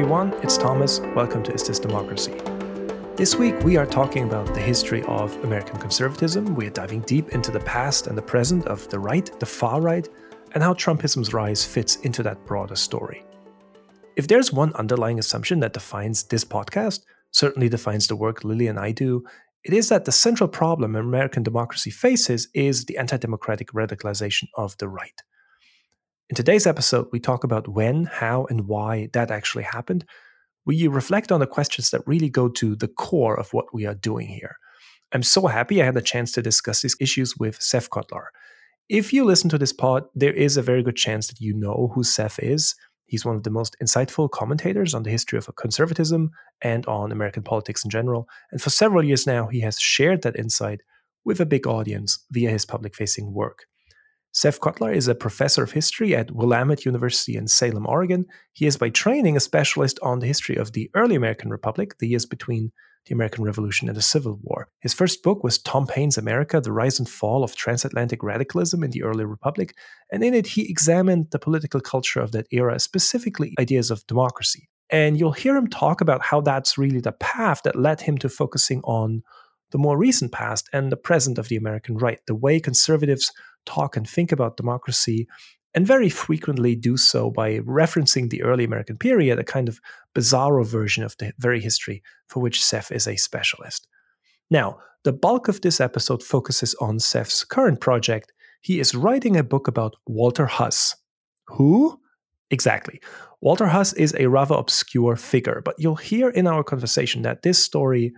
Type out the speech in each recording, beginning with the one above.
everyone, it's Thomas. Welcome to Is This Democracy? This week, we are talking about the history of American conservatism. We are diving deep into the past and the present of the right, the far right, and how Trumpism's rise fits into that broader story. If there's one underlying assumption that defines this podcast, certainly defines the work Lily and I do, it is that the central problem American democracy faces is the anti democratic radicalization of the right. In today's episode, we talk about when, how, and why that actually happened. We reflect on the questions that really go to the core of what we are doing here. I'm so happy I had the chance to discuss these issues with Seth Cotlar. If you listen to this pod, there is a very good chance that you know who Seth is. He's one of the most insightful commentators on the history of conservatism and on American politics in general. And for several years now, he has shared that insight with a big audience via his public facing work. Seth Cotlar is a professor of history at Willamette University in Salem, Oregon. He is by training a specialist on the history of the early American Republic, the years between the American Revolution and the Civil War. His first book was Tom Paine's America The Rise and Fall of Transatlantic Radicalism in the Early Republic, and in it he examined the political culture of that era, specifically ideas of democracy. And you'll hear him talk about how that's really the path that led him to focusing on the more recent past and the present of the American right, the way conservatives talk and think about democracy, and very frequently do so by referencing the early American period, a kind of bizarro version of the very history for which Seth is a specialist. Now, the bulk of this episode focuses on Seth's current project. He is writing a book about Walter Huss. Who? Exactly. Walter Huss is a rather obscure figure, but you'll hear in our conversation that this story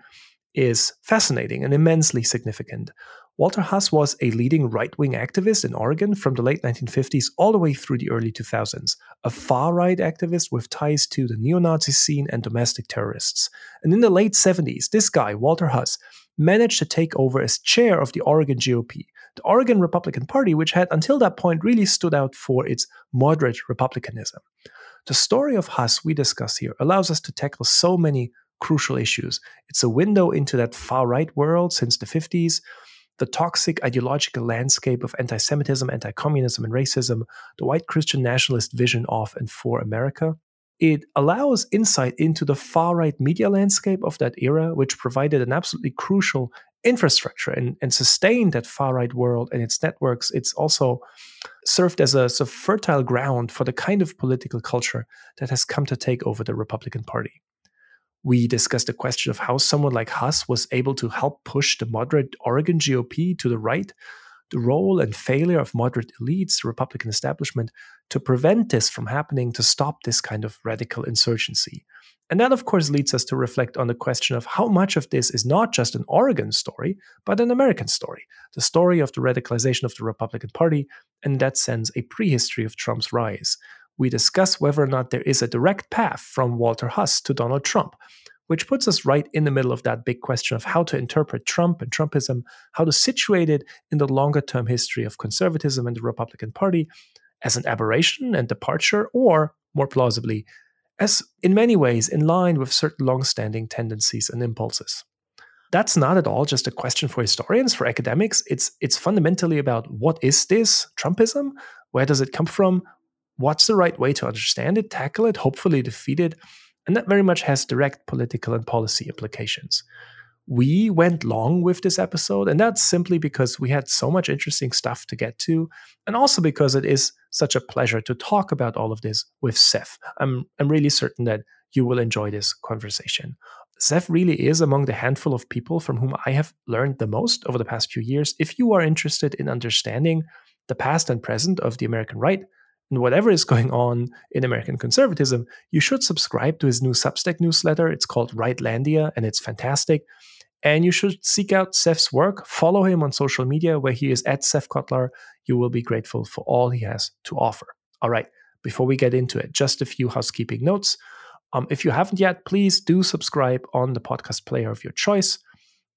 is fascinating and immensely significant. Walter Huss was a leading right wing activist in Oregon from the late 1950s all the way through the early 2000s, a far right activist with ties to the neo Nazi scene and domestic terrorists. And in the late 70s, this guy, Walter Huss, managed to take over as chair of the Oregon GOP, the Oregon Republican Party, which had until that point really stood out for its moderate republicanism. The story of Huss we discuss here allows us to tackle so many crucial issues. It's a window into that far right world since the 50s the toxic ideological landscape of anti Semitism, anti communism, and racism, the white Christian nationalist vision of and for America. It allows insight into the far right media landscape of that era, which provided an absolutely crucial infrastructure and, and sustained that far right world and its networks. It's also served as a, a fertile ground for the kind of political culture that has come to take over the Republican Party. We discussed the question of how someone like Huss was able to help push the moderate Oregon GOP to the right, the role and failure of moderate elites, the Republican establishment, to prevent this from happening, to stop this kind of radical insurgency. And that, of course, leads us to reflect on the question of how much of this is not just an Oregon story, but an American story, the story of the radicalization of the Republican Party, and in that sense, a prehistory of Trump's rise we discuss whether or not there is a direct path from Walter Huss to Donald Trump, which puts us right in the middle of that big question of how to interpret Trump and Trumpism, how to situate it in the longer term history of conservatism and the Republican Party as an aberration and departure, or more plausibly, as in many ways in line with certain long standing tendencies and impulses. That's not at all just a question for historians, for academics. It's, it's fundamentally about what is this Trumpism? Where does it come from? What's the right way to understand it, tackle it, hopefully defeat it. And that very much has direct political and policy implications. We went long with this episode, and that's simply because we had so much interesting stuff to get to, and also because it is such a pleasure to talk about all of this with Seth. I'm, I'm really certain that you will enjoy this conversation. Seth really is among the handful of people from whom I have learned the most over the past few years. If you are interested in understanding the past and present of the American right, and whatever is going on in American conservatism, you should subscribe to his new Substack newsletter. It's called Rightlandia, and it's fantastic. And you should seek out Seth's work. Follow him on social media, where he is at Seth Cotlar. You will be grateful for all he has to offer. All right, before we get into it, just a few housekeeping notes. Um, if you haven't yet, please do subscribe on the podcast player of your choice.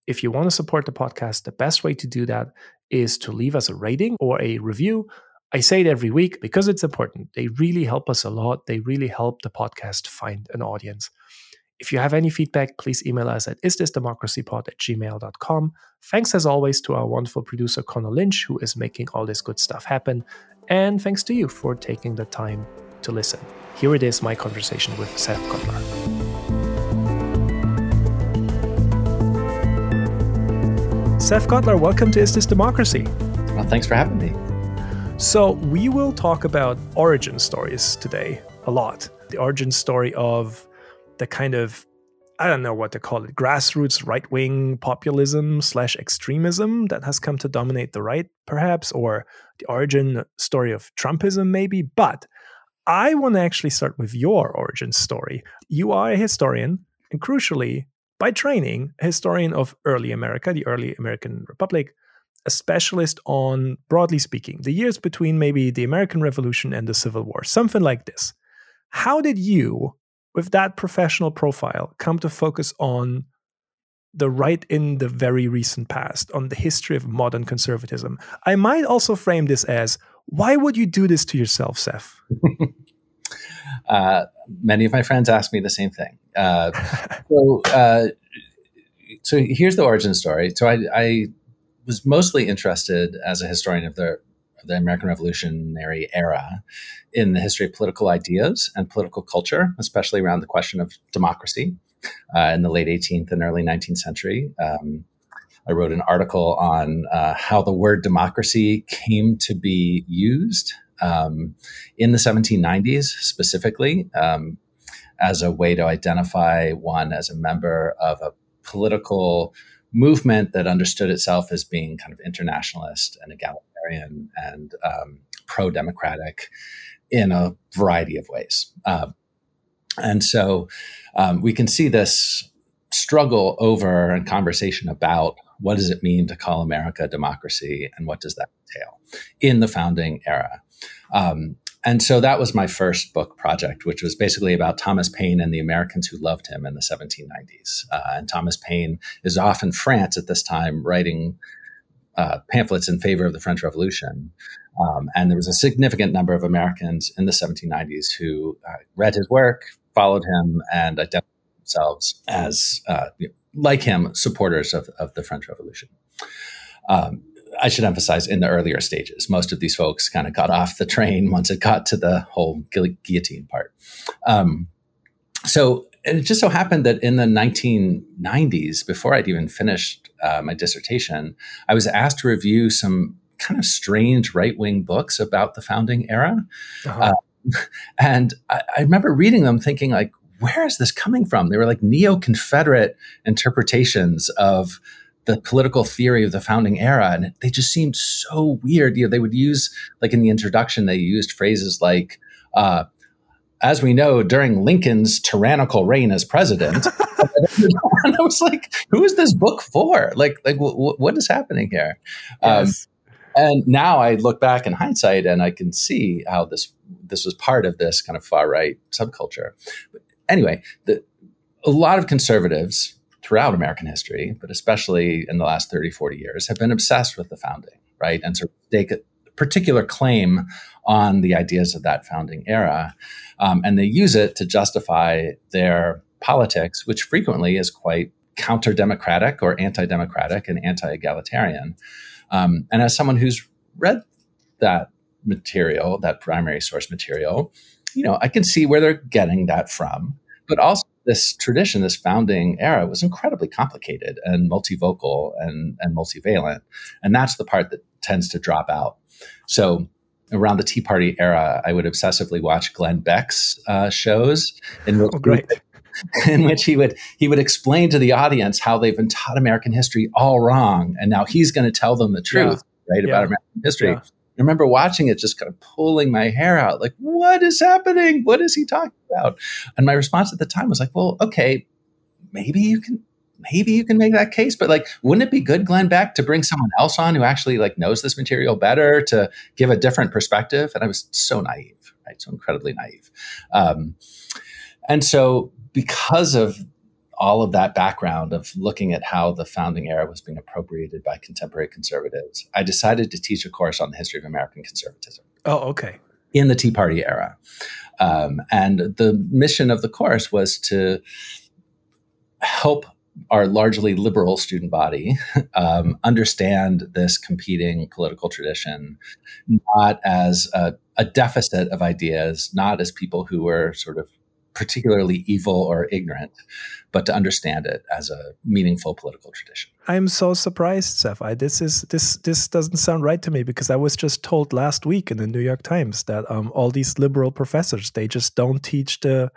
If you want to support the podcast, the best way to do that is to leave us a rating or a review I say it every week because it's important. They really help us a lot. They really help the podcast find an audience. If you have any feedback, please email us at isthisdemocracypod at gmail.com. Thanks as always to our wonderful producer Connor Lynch, who is making all this good stuff happen. And thanks to you for taking the time to listen. Here it is my conversation with Seth Cotlar. Seth Cotlar, welcome to Is This Democracy? Well, thanks for having me. So, we will talk about origin stories today a lot. The origin story of the kind of I don't know what to call it, grassroots right wing populism slash extremism that has come to dominate the right, perhaps, or the origin story of Trumpism, maybe. But I want to actually start with your origin story. You are a historian, and crucially, by training, a historian of early America, the early American Republic, a specialist on, broadly speaking, the years between maybe the American Revolution and the Civil War, something like this. How did you with that professional profile come to focus on the right in the very recent past, on the history of modern conservatism. I might also frame this as why would you do this to yourself, Seth? uh, many of my friends ask me the same thing. Uh, so, uh, so here's the origin story. So I, I was mostly interested as a historian of the the American Revolutionary era in the history of political ideas and political culture, especially around the question of democracy uh, in the late 18th and early 19th century. Um, I wrote an article on uh, how the word democracy came to be used um, in the 1790s, specifically um, as a way to identify one as a member of a political movement that understood itself as being kind of internationalist and egalitarian and um, pro democratic in a variety of ways. Uh, and so um, we can see this struggle over and conversation about what does it mean to call America democracy and what does that entail in the founding era. Um, and so that was my first book project, which was basically about Thomas Paine and the Americans who loved him in the 1790s. Uh, and Thomas Paine is off in France at this time writing uh, pamphlets in favor of the French Revolution. Um, and there was a significant number of Americans in the 1790s who uh, read his work, followed him, and identified themselves as, uh, like him, supporters of, of the French Revolution. Um, I should emphasize in the earlier stages, most of these folks kind of got off the train once it got to the whole guillotine part. Um, so it just so happened that in the 1990s, before I'd even finished uh, my dissertation, I was asked to review some kind of strange right wing books about the founding era. Uh-huh. Uh, and I, I remember reading them thinking, like, where is this coming from? They were like neo Confederate interpretations of the political theory of the founding era and they just seemed so weird. You know they would use like in the introduction they used phrases like uh, as we know during lincoln's tyrannical reign as president. And i was like who is this book for? Like like w- w- what is happening here? Um, yes. um, and now i look back in hindsight and i can see how this this was part of this kind of far right subculture. But anyway the, a lot of conservatives throughout American history, but especially in the last 30, 40 years, have been obsessed with the founding, right? And sort of stake a particular claim on the ideas of that founding era. Um, and they use it to justify their politics, which frequently is quite counter democratic or anti democratic and anti egalitarian. Um, and as someone who's read that material, that primary source material, you know, I can see where they're getting that from. But also, this tradition, this founding era, was incredibly complicated and multivocal and, and multivalent. And that's the part that tends to drop out. So around the Tea Party era, I would obsessively watch Glenn Beck's uh, shows in which, oh, great. in which he would he would explain to the audience how they've been taught American history all wrong, and now he's going to tell them the truth, yeah. right, yeah. about American history. Yeah. I remember watching it, just kind of pulling my hair out, like, what is happening? What is he talking about? And my response at the time was like, well, okay, maybe you can maybe you can make that case but like wouldn't it be good glenn beck to bring someone else on who actually like knows this material better to give a different perspective and i was so naive right so incredibly naive um, and so because of all of that background of looking at how the founding era was being appropriated by contemporary conservatives, I decided to teach a course on the history of American conservatism. Oh, okay. In the Tea Party era. Um, and the mission of the course was to help our largely liberal student body um, understand this competing political tradition not as a, a, deficit of ideas, not as people who were sort of particularly evil or ignorant, but to understand it as a meaningful political tradition. I'm so surprised, Sapphire. This is this this doesn't sound right to me because I was just told last week in the New York Times that um, all these liberal professors they just don't teach the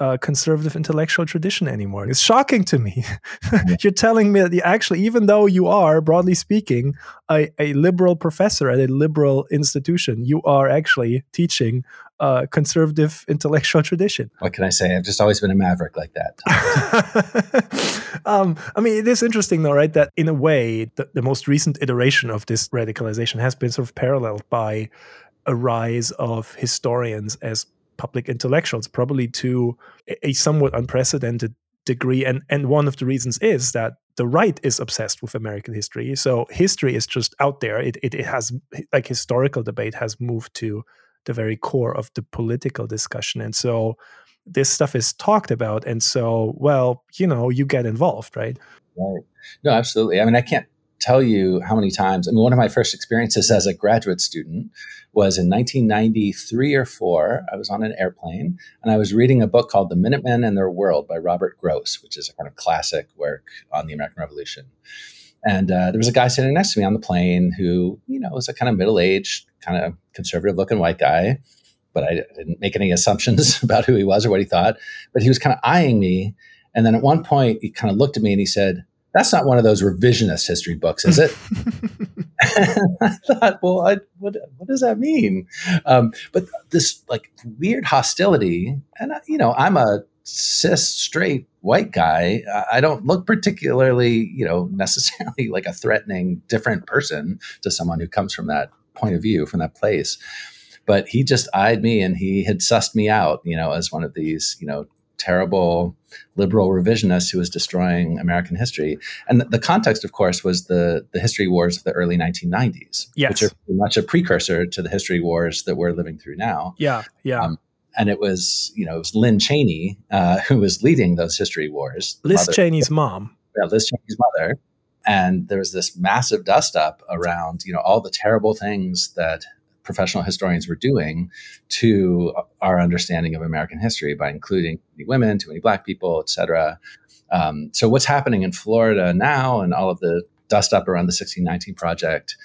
uh, conservative intellectual tradition anymore. It's shocking to me. You're telling me that you actually, even though you are, broadly speaking, a, a liberal professor at a liberal institution, you are actually teaching uh, conservative intellectual tradition. What can I say? I've just always been a maverick like that. um, I mean, it is interesting, though, right? That in a way, the, the most recent iteration of this radicalization has been sort of paralleled by a rise of historians as public intellectuals, probably to a somewhat unprecedented degree. And and one of the reasons is that the right is obsessed with American history. So history is just out there. It, it, it has like historical debate has moved to the very core of the political discussion. And so this stuff is talked about. And so, well, you know, you get involved, right? Right. No, absolutely. I mean, I can't tell you how many times. I mean, one of my first experiences as a graduate student was in 1993 or four. I was on an airplane and I was reading a book called The Minutemen and Their World by Robert Gross, which is a kind of classic work on the American Revolution. And uh, there was a guy sitting next to me on the plane who, you know, was a kind of middle aged, kind of conservative looking white guy. But I didn't make any assumptions about who he was or what he thought. But he was kind of eyeing me. And then at one point, he kind of looked at me and he said, that's not one of those revisionist history books, is it? I thought, well, I, what what does that mean? Um, but this like weird hostility, and you know, I'm a cis straight white guy. I don't look particularly, you know, necessarily like a threatening different person to someone who comes from that point of view, from that place. But he just eyed me, and he had sussed me out, you know, as one of these, you know, terrible liberal revisionist who was destroying American history. And the, the context, of course, was the, the history wars of the early 1990s, yes. which are much a precursor to the history wars that we're living through now. Yeah, yeah. Um, and it was, you know, it was Lynn Cheney uh, who was leading those history wars. Liz mother, Cheney's mom. Yeah, Liz Cheney's mother. And there was this massive dust up around, you know, all the terrible things that professional historians were doing to our understanding of American history by including too many women, too many black people, et cetera. Um, so what's happening in Florida now and all of the dust up around the 1619 project,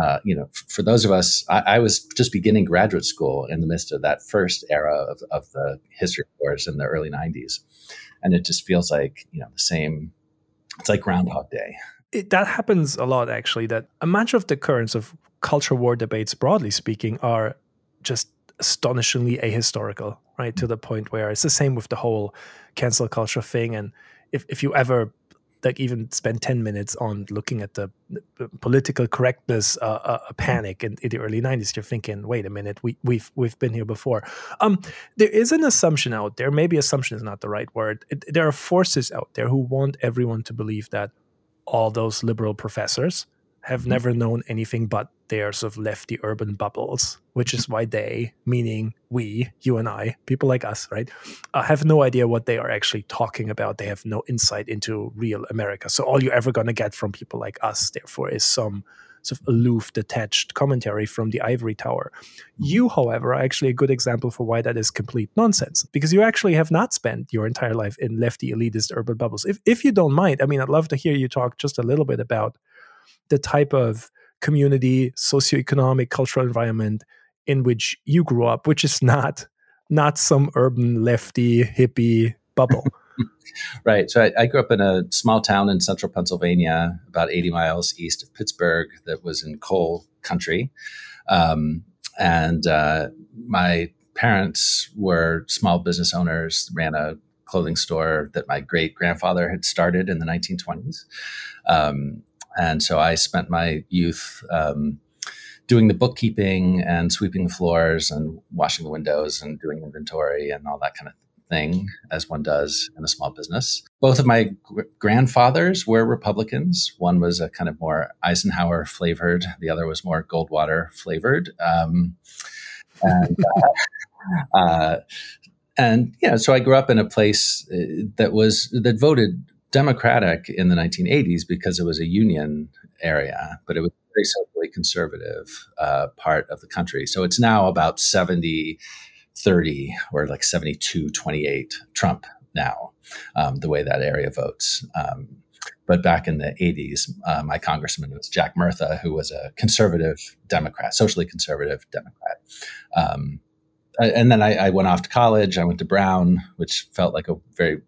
uh, you know, for those of us, I, I, was just beginning graduate school in the midst of that first era of, of the history course in the early 90s. And it just feels like, you know, the same, it's like Groundhog Day. It, that happens a lot, actually, that a much of the currents of culture war debates, broadly speaking, are just astonishingly ahistorical, right? To the point where it's the same with the whole cancel culture thing. And if, if you ever like even spend 10 minutes on looking at the, political correctness uh, uh, panic in, in, the early 90s you're thinking wait a minute we, we've we've been here before. Um, there is an assumption out there. Maybe assumption is not the right word. It, there are forces out there who want everyone to believe that all those liberal professors have mm-hmm. never known anything but their sort of lefty urban bubbles, which is why they, meaning we, you and I, people like us, right, uh, have no idea what they are actually talking about. They have no insight into real America. So all you're ever going to get from people like us, therefore, is some sort of aloof, detached commentary from the ivory tower. Mm-hmm. You, however, are actually a good example for why that is complete nonsense, because you actually have not spent your entire life in lefty elitist urban bubbles. If, if you don't mind, I mean, I'd love to hear you talk just a little bit about the type of community, socioeconomic, cultural environment in which you grew up, which is not not some urban lefty hippie bubble. right. So I, I, grew up in a small town in central Pennsylvania, about 80 miles east of Pittsburgh, that was in coal country. Um, and uh, my parents were small business owners, ran a clothing store that my great grandfather had started in the 1920s. Um, and so I spent my youth um, doing the bookkeeping and sweeping the floors and washing the windows and doing inventory and all that kind of thing as one does in a small business. Both of my gr- grandfathers were Republicans. One was a kind of more Eisenhower flavored, the other was more Goldwater flavored. Um, and uh, uh, and yeah, so I grew up in a place uh, that was that voted democratic in the 1980s because it was a union area, but it was a very socially conservative uh, part of the country. So it's now about 70 30 or like 72 28 Trump now, um, the way that area votes. Um, but back in the 80s, uh, my congressman was Jack Murtha, who was a conservative Democrat, socially conservative Democrat. Um, and then I, I, went off to college. I went to Brown, which felt like a very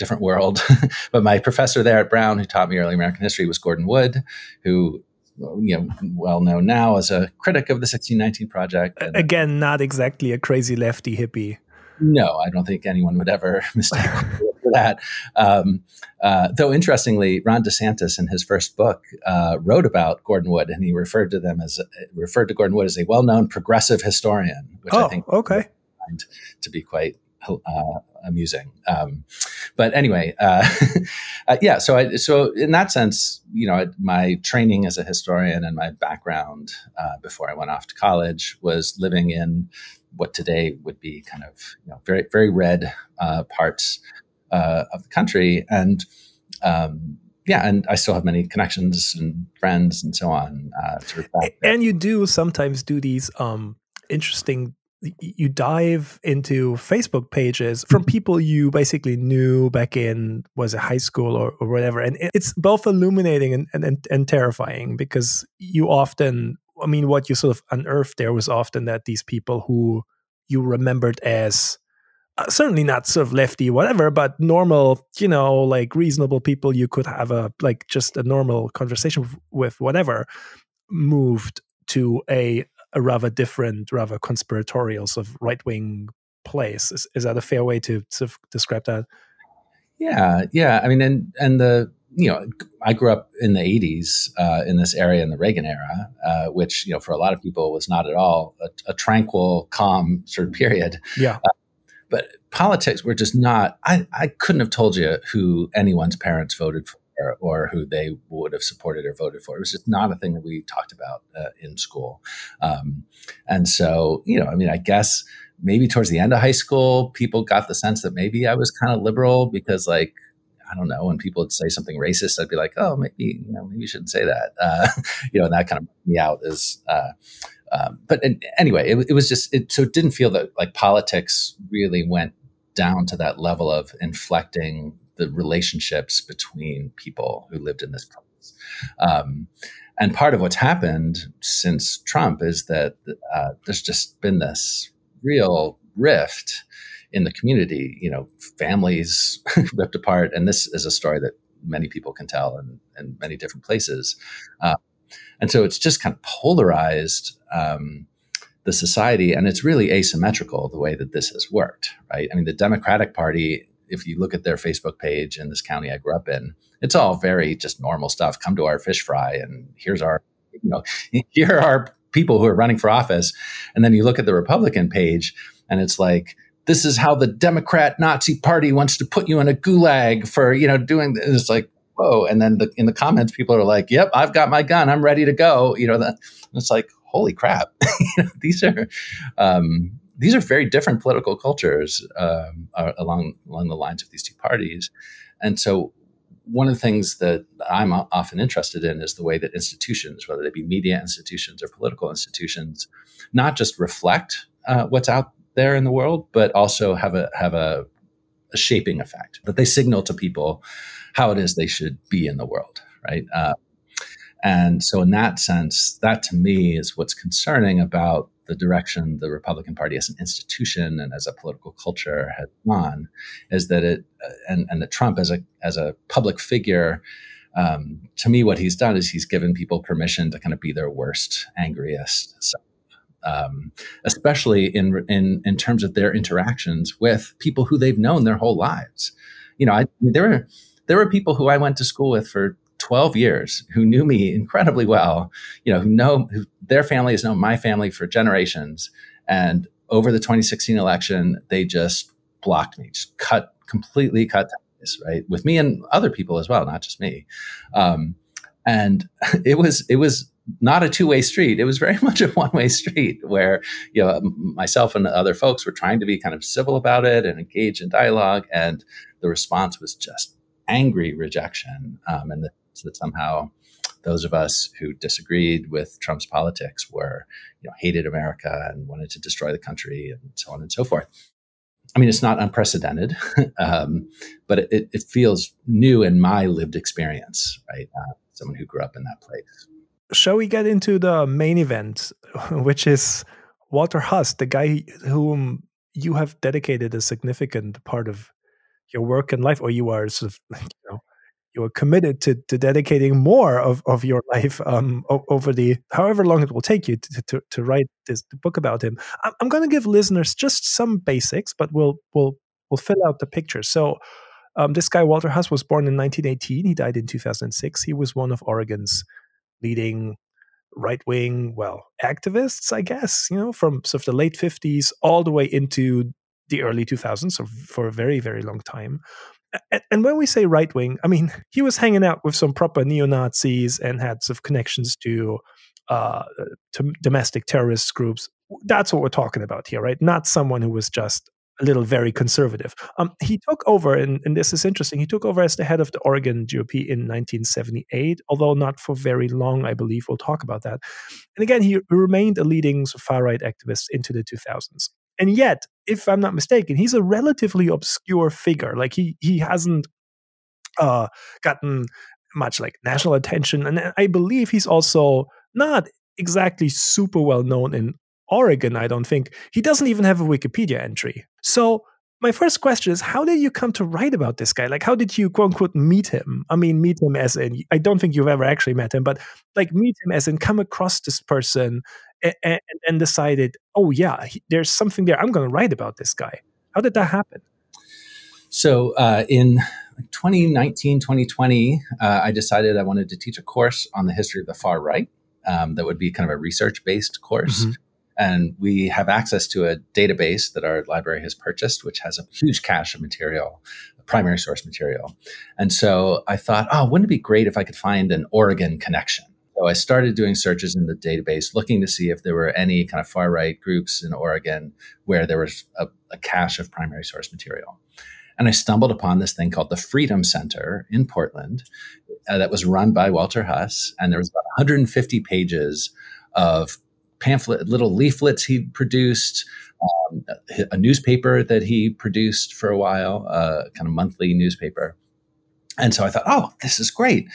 different world. but my professor there at Brown, who taught me early American history, was Gordon Wood, who you know well known now as a critic of the 1619 project. And, Again, not exactly a crazy lefty hippie. No, I don't think anyone would ever mistake for that. Um, uh, though interestingly, Ron DeSantis in his first book uh, wrote about Gordon Wood, and he referred to them as referred to Gordon Wood as a well-known progressive historian, which oh, I think okay to be quite amusing. Um, but anyway, uh, uh, yeah. So, I, so in that sense, you know, my training as a historian and my background uh, before I went off to college was living in what today would be kind of you know, very very red uh, parts uh, of the country, and um, yeah, and I still have many connections and friends and so on. Sort of and you do sometimes do these um, interesting you dive into Facebook pages from people you basically knew back in was it high school or, or whatever, and it's both illuminating and, and and terrifying because you often, I mean, what you sort of unearthed there was often that these people who you remembered as uh, certainly not sort of lefty whatever but normal you know like reasonable people you could have a like just a normal conversation with whatever moved to a a rather different, rather conspiratorial sort of right wing place. Is, is that a fair way to sort of describe that? Yeah, yeah. I mean, and and the you know, I grew up in the '80s uh, in this area in the Reagan era, uh, which you know for a lot of people was not at all a, a tranquil, calm sort of period. Yeah. Uh, but politics were just not. I I couldn't have told you who anyone's parents voted for or who they would have supported or voted for. It was just not a thing that we talked about uh, in school. Um, and so, you know, I mean, I guess maybe towards the end of high school, people got the sense that maybe I was kind of liberal because, like, I don't know, when people would say something racist, I'd be like, oh, maybe, you know, maybe you shouldn't say that. Uh, you know, and that kind of me out as, uh, um, but anyway, it, it was just, it, so it didn't feel that like politics really went down to that level of inflecting the relationships between people who lived in this place. Um, and part of what's happened since Trump is that uh, there's just been this real rift in the community. You know, families ripped apart, and this is a story that many people can tell in, in many different places. Uh, and so it's just kind of polarized um, the society, and it's really asymmetrical the way that this has worked, right? I mean, the Democratic Party if you look at their Facebook page in this county I grew up in, it's all very just normal stuff. Come to our fish fry, and here's our, you know, here are people who are running for office. And then you look at the Republican page, and it's like, this is how the Democrat Nazi Party wants to put you in a gulag for, you know, doing this. It's like, whoa. And then the, in the comments, people are like, yep, I've got my gun. I'm ready to go. You know, that, it's like, holy crap. these are, um, these are very different political cultures um, along along the lines of these two parties, and so one of the things that I'm often interested in is the way that institutions, whether they be media institutions or political institutions, not just reflect uh, what's out there in the world, but also have a have a, a, shaping effect that they signal to people how it is they should be in the world, right? Uh, and so, in that sense, that to me is what's concerning about the direction the Republican Party as an institution and as a political culture has gone is that it uh, and and that Trump as a as a public figure um, to me what he's done is he's given people permission to kind of be their worst angriest self. Um, especially in, in in terms of their interactions with people who they've known their whole lives. You know, I, there were there were people who I went to school with for 12 years who knew me incredibly well, you know, who know who, their family has known my family for generations. And over the 2016 election, they just blocked me, just cut completely cut ties, right? With me and other people as well, not just me. Um, and it was it was not a two-way street. It was very much a one-way street where you know myself and other folks were trying to be kind of civil about it and engage in dialogue, and the response was just angry rejection, um, and that, that somehow those of us who disagreed with Trump's politics were, you know, hated America and wanted to destroy the country and so on and so forth. I mean, it's not unprecedented, um, but it, it, feels new in my lived experience, right? Uh, someone who grew up in that place. Shall we get into the main event, which is Walter Huss, the guy whom you have dedicated a significant part of your work and life, or you are sort of, you know, you are committed to, to dedicating more of, of your life um, over the however long it will take you to, to, to write this book about him. I'm, I'm going to give listeners just some basics, but we'll we'll we'll fill out the picture. So, um, this guy Walter Huss was born in 1918. He died in 2006. He was one of Oregon's leading right wing, well, activists, I guess. You know, from sort of the late 50s all the way into the early 2000s, so for a very very long time and when we say right wing, I mean he was hanging out with some proper neo Nazis and had some connections to, uh, to domestic terrorist groups. That's what we're talking about here, right? Not someone who was just a little very conservative. Um, he took over, and, and this is interesting. He took over as the head of the Oregon GOP in 1978, although not for very long, I believe. We'll talk about that. And again, he remained a leading far right activist into the 2000s. And yet, if I'm not mistaken, he's a relatively obscure figure. Like he he hasn't uh, gotten much like national attention, and I believe he's also not exactly super well known in Oregon. I don't think he doesn't even have a Wikipedia entry. So my first question is how did you come to write about this guy like how did you quote unquote meet him i mean meet him as in i don't think you've ever actually met him but like meet him as in come across this person and, and, decided oh yeah he, there's something there i'm going to write about this guy how did that happen so uh, in 2019 2020 uh, i decided i wanted to teach a course on the history of the far right um, that would be kind of a research based course mm-hmm. And we have access to a database that our library has purchased, which has a huge cache of material, primary source material. And so I thought, oh, wouldn't it be great if I could find an Oregon connection? So I started doing searches in the database, looking to see if there were any kind of far right groups in Oregon where there was a, a cache of primary source material. And I stumbled upon this thing called the Freedom Center in Portland uh, that was run by Walter Huss. And there was about 150 pages of pamphlet, little leaflets he produced, um, a newspaper that he produced for a while, a uh, kind of monthly newspaper. And so I thought, oh, this is great.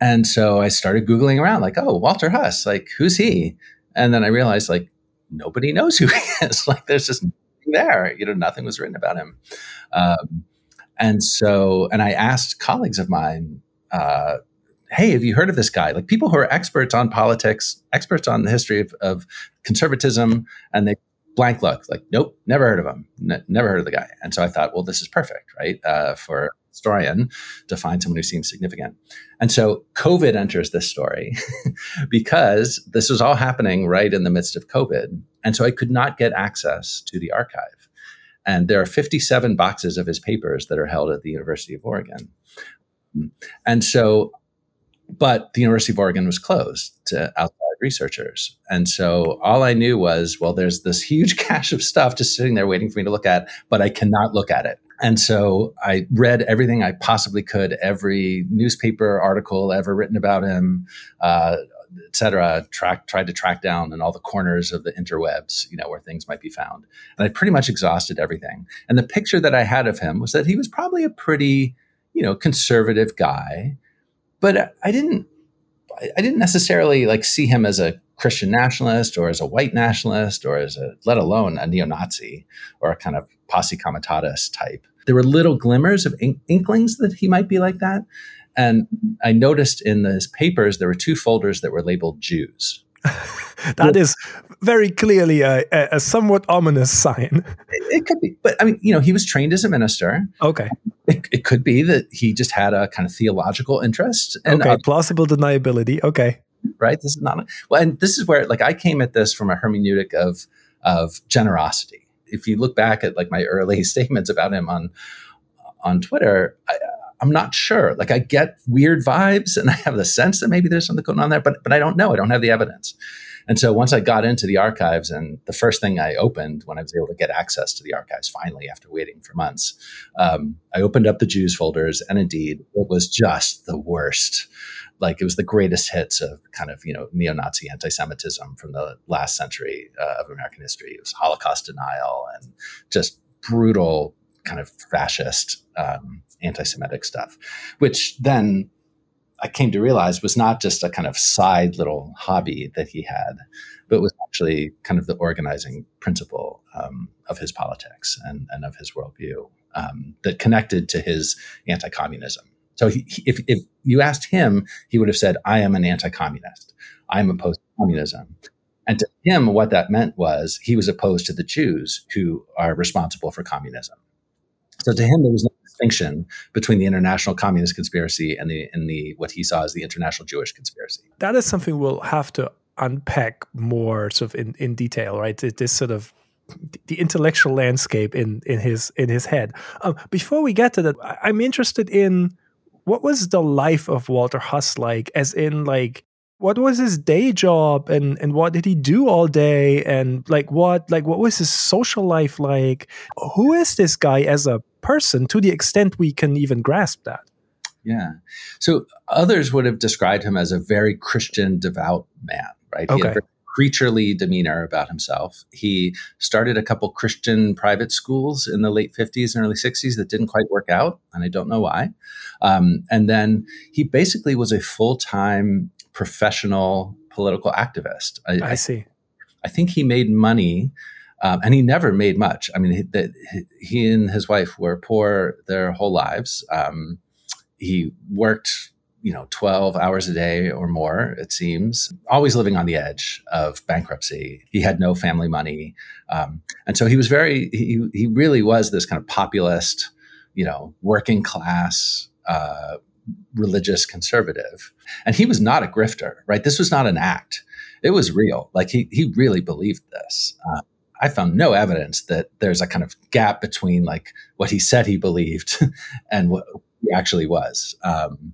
And so I started Googling around, like, oh, Walter Huss, like, who's he? And then I realized, like, nobody knows who he is. like, there's just nothing there. You know, nothing was written about him. Um, and so, and I asked colleagues of mine, uh, hey, have you heard of this guy? Like people who are experts on politics, experts on the history of, of conservatism, and they blank look like, nope, never heard of him, N- never heard of the guy. And so I thought, well, this is perfect, right, uh, for historian to find someone who seems significant. And so COVID enters this story because this was all happening right in the midst of COVID, and so I could not get access to the archive. And there are 57 boxes of his papers that are held at the University of Oregon. And so but the University of Oregon was closed to outside researchers. And so all I knew was, well, there's this huge cache of stuff just sitting there waiting for me to look at, but I cannot look at it. And so I read everything I possibly could, every newspaper article ever written about him, uh, et cetera, track, tried to track down in all the corners of the interwebs, you know, where things might be found. And I pretty much exhausted everything. And the picture that I had of him was that he was probably a pretty, you know, conservative guy but I didn't I didn't necessarily like see him as a Christian nationalist or as a white nationalist or as a let alone a neo-Nazi or a kind of posse comitatus type. There were little glimmers of inklings that he might be like that. And I noticed in his papers there were two folders that were labeled Jews. that is very clearly a, a, somewhat ominous sign. It, it, could be, but I mean, you know, he was trained as a minister. Okay. It, it could be that he just had a kind of theological interest. And okay, uh, plausible deniability. Okay. Right. This is not well, and this is where like I came at this from a hermeneutic of of generosity. If you look back at like my early statements about him on on Twitter, I, I'm not sure. Like I get weird vibes and I have the sense that maybe there's something going on there, but but I don't know. I don't have the evidence. And so once I got into the archives, and the first thing I opened when I was able to get access to the archives finally after waiting for months, um, I opened up the Jews folders, and indeed, it was just the worst. Like it was the greatest hits of kind of you know neo-Nazi anti-Semitism from the last century uh, of American history. It was Holocaust denial and just brutal kind of fascist um, anti-Semitic stuff, which then I came to realize was not just a kind of side little hobby that he had, but was actually kind of the organizing principle um, of his politics and, and of his worldview um, that connected to his anti-communism. So he, if, if you asked him, he would have said, "I am an anti-communist. I am opposed to communism." And to him, what that meant was he was opposed to the Jews who are responsible for communism. So to him, there was no distinction between the international communist conspiracy and the and the what he saw as the international Jewish conspiracy. That is something we'll have to unpack more sort of in, in detail, right? This sort of the intellectual landscape in in his in his head. Um, before we get to that, I'm interested in what was the life of Walter Huss like, as in like what was his day job and and what did he do all day and like what like what was his social life like? Who is this guy as a person to the extent we can even grasp that? Yeah. So others would have described him as a very christian devout man right? Okay. Creaturely demeanor about himself he started a couple christian private schools in the late 50s and early 60s that didn't quite work out and i don't know why um, and then he basically was a full-time professional political activist. I, I see. I, I, think he made money, um, and he never made much. I mean, he, the, he, and his wife were poor their whole lives. Um, he worked, you know, twelve hours a day or more. It seems always living on the edge of bankruptcy. He had no family money, um, and so he was very. He he really was this kind of populist, you know, working class. Uh, religious conservative. And he was not a grifter, right? This was not an act. It was real. Like he, he really believed this. Uh, I found no evidence that there's a kind of gap between like what he said he believed and what he actually was. Um,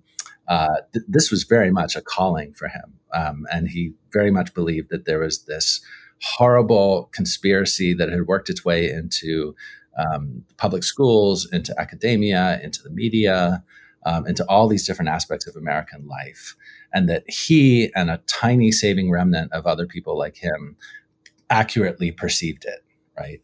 uh, th- this was very much a calling for him. Um, and he very much believed that there was this horrible conspiracy that had worked its way into um, public schools, into academia, into the media, um, into all these different aspects of American life. And that he and a tiny saving remnant of other people like him accurately perceived it, right?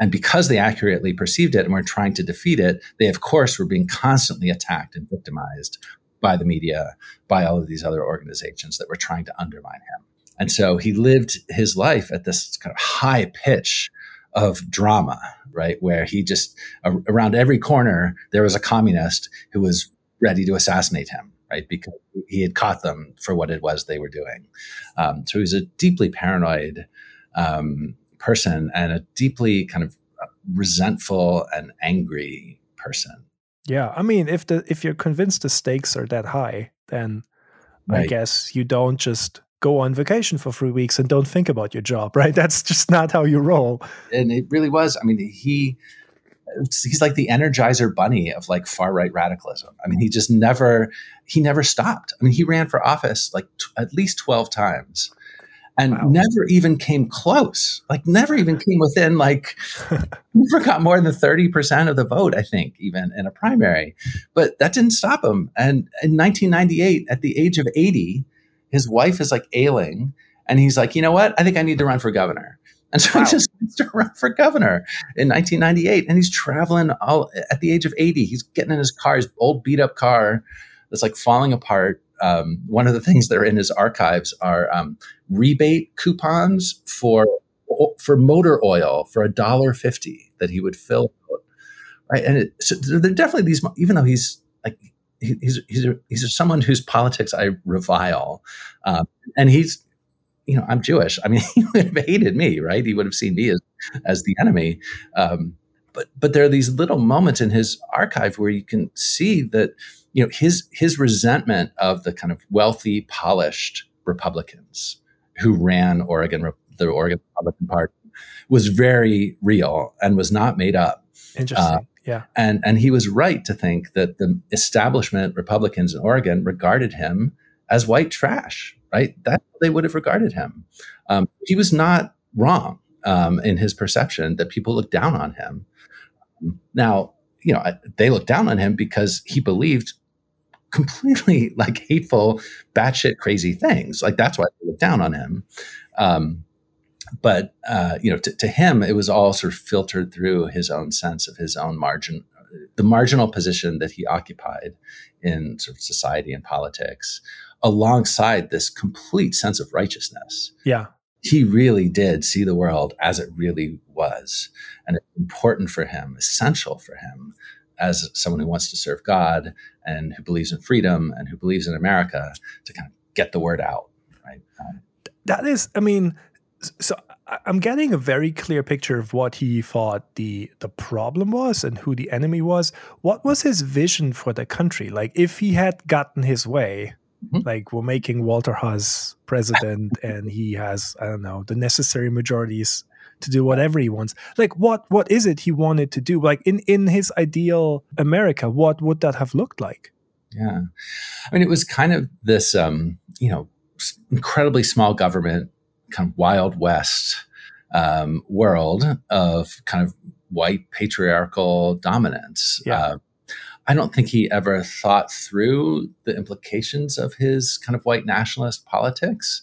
And because they accurately perceived it and were trying to defeat it, they, of course, were being constantly attacked and victimized by the media, by all of these other organizations that were trying to undermine him. And so he lived his life at this kind of high pitch of drama, right? Where he just around every corner there was a communist who was ready to assassinate him, right? Because he had caught them for what it was they were doing. Um, so he was a deeply paranoid um, person and a deeply kind of uh, resentful and angry person. Yeah, I mean, if the if you're convinced the stakes are that high, then right. I guess you don't just go on vacation for three weeks and don't think about your job, right? That's just not how you roll. And it really was. I mean, he he's like the energizer bunny of like far right radicalism. I mean, he just never he never stopped. I mean, he ran for office like t- at least 12 times and wow. never even came close. Like never even came within like never got more than 30% of the vote, I think, even in a primary. But that didn't stop him. And in 1998 at the age of 80, his wife is like ailing, and he's like, you know what? I think I need to run for governor. And so wow. he just wants to run for governor in 1998. And he's traveling all at the age of 80. He's getting in his car, his old beat up car that's like falling apart. Um, one of the things that are in his archives are um, rebate coupons for for motor oil for a dollar fifty that he would fill. Out. Right, and it, so there are definitely these. Even though he's like he's he's a, he's someone whose politics I revile, um, and he's you know I'm Jewish. I mean, he would have hated me, right? He would have seen me as as the enemy. Um, but but there are these little moments in his archive where you can see that you know his his resentment of the kind of wealthy, polished Republicans who ran Oregon, the Oregon Republican Party, was very real and was not made up. Interesting. Uh, yeah. And and he was right to think that the establishment Republicans in Oregon regarded him as white trash, right? That they would have regarded him. Um, he was not wrong um, in his perception that people looked down on him. Now, you know, they looked down on him because he believed completely like hateful, batshit crazy things. Like that's why they looked down on him. Um, but uh, you know, to, to him, it was all sort of filtered through his own sense of his own margin, the marginal position that he occupied in sort of society and politics, alongside this complete sense of righteousness. Yeah, he really did see the world as it really was, and it's important for him, essential for him, as someone who wants to serve God and who believes in freedom and who believes in America, to kind of get the word out. Right. Um, that is, I mean, so I'm getting a very clear picture of what he thought the the problem was and who the enemy was. What was his vision for the country? Like if he had gotten his way, mm-hmm. like we're making Walter Huss president and he has I don't know the necessary majorities to do whatever he wants. Like what what is it he wanted to do? Like in in his ideal America, what would that have looked like? Yeah, I mean, it was kind of this um, you know incredibly small government kind of wild west um, world of kind of white patriarchal dominance. Yeah. Uh, I don't think he ever thought through the implications of his kind of white nationalist politics.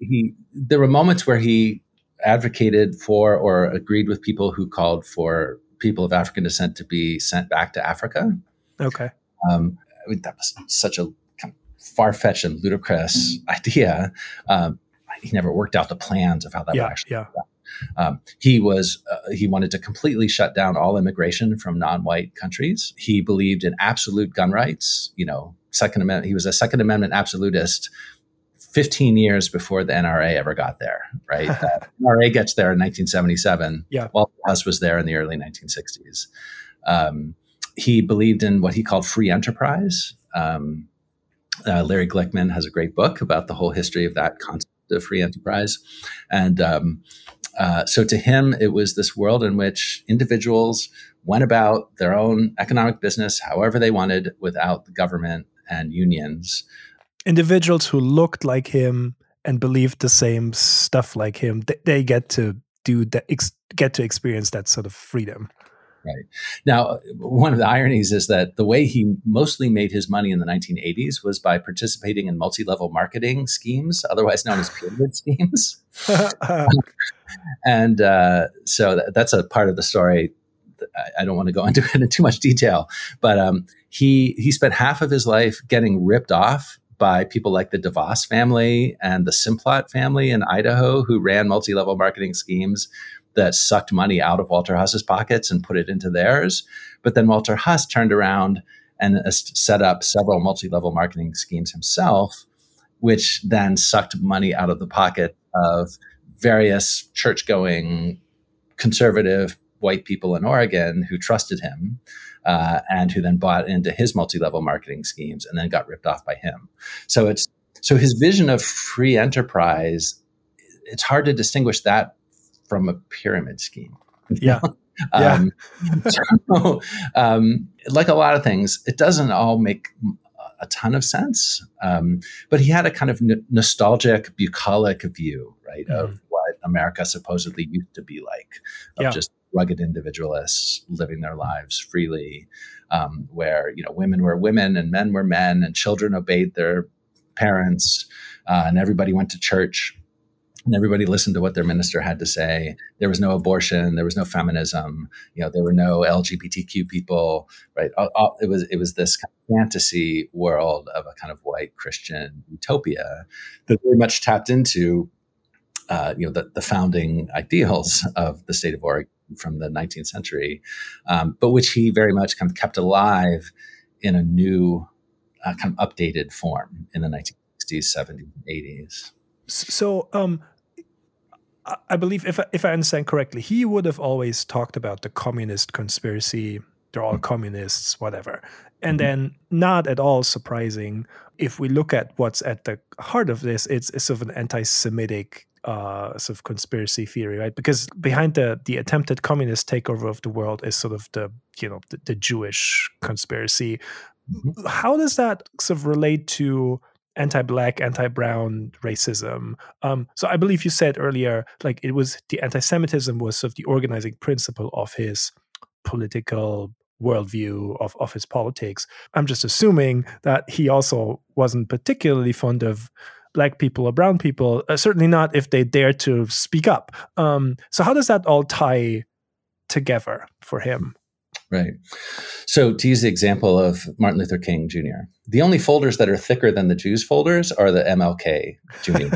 He there were moments where he advocated for or agreed with people who called for people of African descent to be sent back to Africa. Okay. Um, I mean, that was such a kind of far fetched and ludicrous idea. Um, he never worked out the plans of how that yeah, would actually yeah. Um, he was uh, he wanted to completely shut down all immigration from non-white countries. He believed in absolute gun rights. You know, Second Amendment. He was a Second Amendment absolutist. 15 years before the NRA ever got there, right? uh, NRA gets there in 1977. Yeah. Walter Huss was there in the early 1960s. Um, he believed in what he called free enterprise. Um, uh, Larry Glickman has a great book about the whole history of that concept of free enterprise. And um, uh, so to him, it was this world in which individuals went about their own economic business however they wanted without the government and unions. Individuals who looked like him and believed the same stuff like him, they, they get to do that, ex- get to experience that sort of freedom. Right. Now, one of the ironies is that the way he mostly made his money in the 1980s was by participating in multi level marketing schemes, otherwise known as pyramid schemes. and uh, so that, that's a part of the story. I, I don't want to go into it in too much detail, but um, he, he spent half of his life getting ripped off by people like the DeVos family and the Simplot family in Idaho, who ran multi level marketing schemes that sucked money out of Walter Huss's pockets and put it into theirs. But then Walter Huss turned around and set up several multi level marketing schemes himself, which then sucked money out of the pocket of various church going conservative white people in Oregon who trusted him. Uh, and who then bought into his multi-level marketing schemes and then got ripped off by him. So it's so his vision of free enterprise. It's hard to distinguish that from a pyramid scheme. Yeah. yeah. Um, so, um, like a lot of things, it doesn't all make a ton of sense. Um, but he had a kind of n- nostalgic, bucolic view, right, mm. of what America supposedly used to be like, of yeah. just rugged individualists living their lives freely, um, where you know women were women and men were men, and children obeyed their parents, uh, and everybody went to church and everybody listened to what their minister had to say. There was no abortion, there was no feminism, you know, there were no LGBTQ people, right? It was it was this kind of fantasy world of a kind of white Christian utopia that very much tapped into, uh, you know, the, the, founding ideals of the state of Oregon from the 19th century, um, but which he very much kind of kept alive in a new, uh, kind of updated form in the 1960s, 70s, 80s. So, um, I believe if I, if I understand correctly, he would have always talked about the communist conspiracy. They're all communists, whatever. And mm-hmm. then, not at all surprising, if we look at what's at the heart of this, it's, it's sort of an anti-Semitic uh, sort of conspiracy theory, right? Because behind the the attempted communist takeover of the world is sort of the you know the, the Jewish conspiracy. Mm-hmm. How does that sort of relate to anti-black, anti-brown racism. Um, so I believe you said earlier, like it was the anti-Semitism was sort of the organizing principle of his political worldview of, of his politics. I'm just assuming that he also wasn't particularly fond of black people or brown people. Uh, certainly not if they dare to speak up. Um, so how does that all tie together for him? Right. So, to use the example of Martin Luther King Jr., the only folders that are thicker than the Jews folders are the MLK Jr.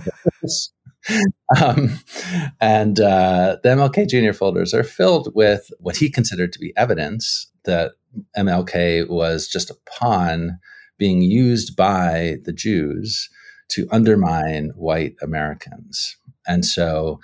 um, and uh, the MLK Jr. folders are filled with what he considered to be evidence that MLK was just a pawn being used by the Jews to undermine white Americans. And so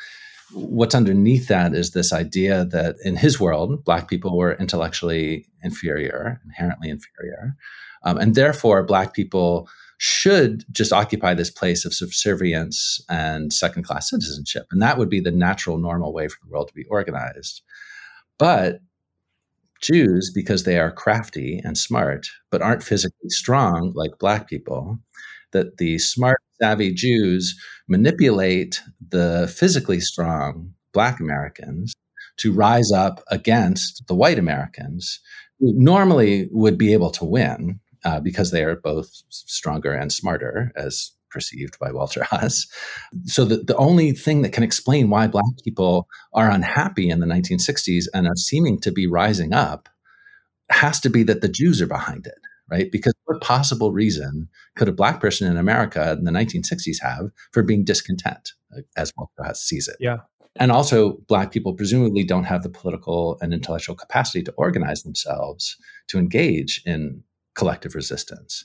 what's underneath that is this idea that in his world, Black people were intellectually inferior, inherently inferior. Um, and therefore, Black people should just occupy this place of subservience and second class citizenship. And that would be the natural, normal way for the world to be organized. But Jews, because they are crafty and smart, but aren't physically strong like Black people, that the smart, savvy Jews manipulate the physically strong Black Americans to rise up against the white Americans who normally would be able to win uh, because they are both stronger and smarter, as perceived by Walter Huss. So the, the only thing that can explain why Black people are unhappy in the 1960s and are seeming to be rising up has to be that the Jews are behind it right? Because what possible reason could a black person in America in the 1960s have for being discontent, as Walter Huss sees it? Yeah. And also, black people presumably don't have the political and intellectual capacity to organize themselves to engage in collective resistance.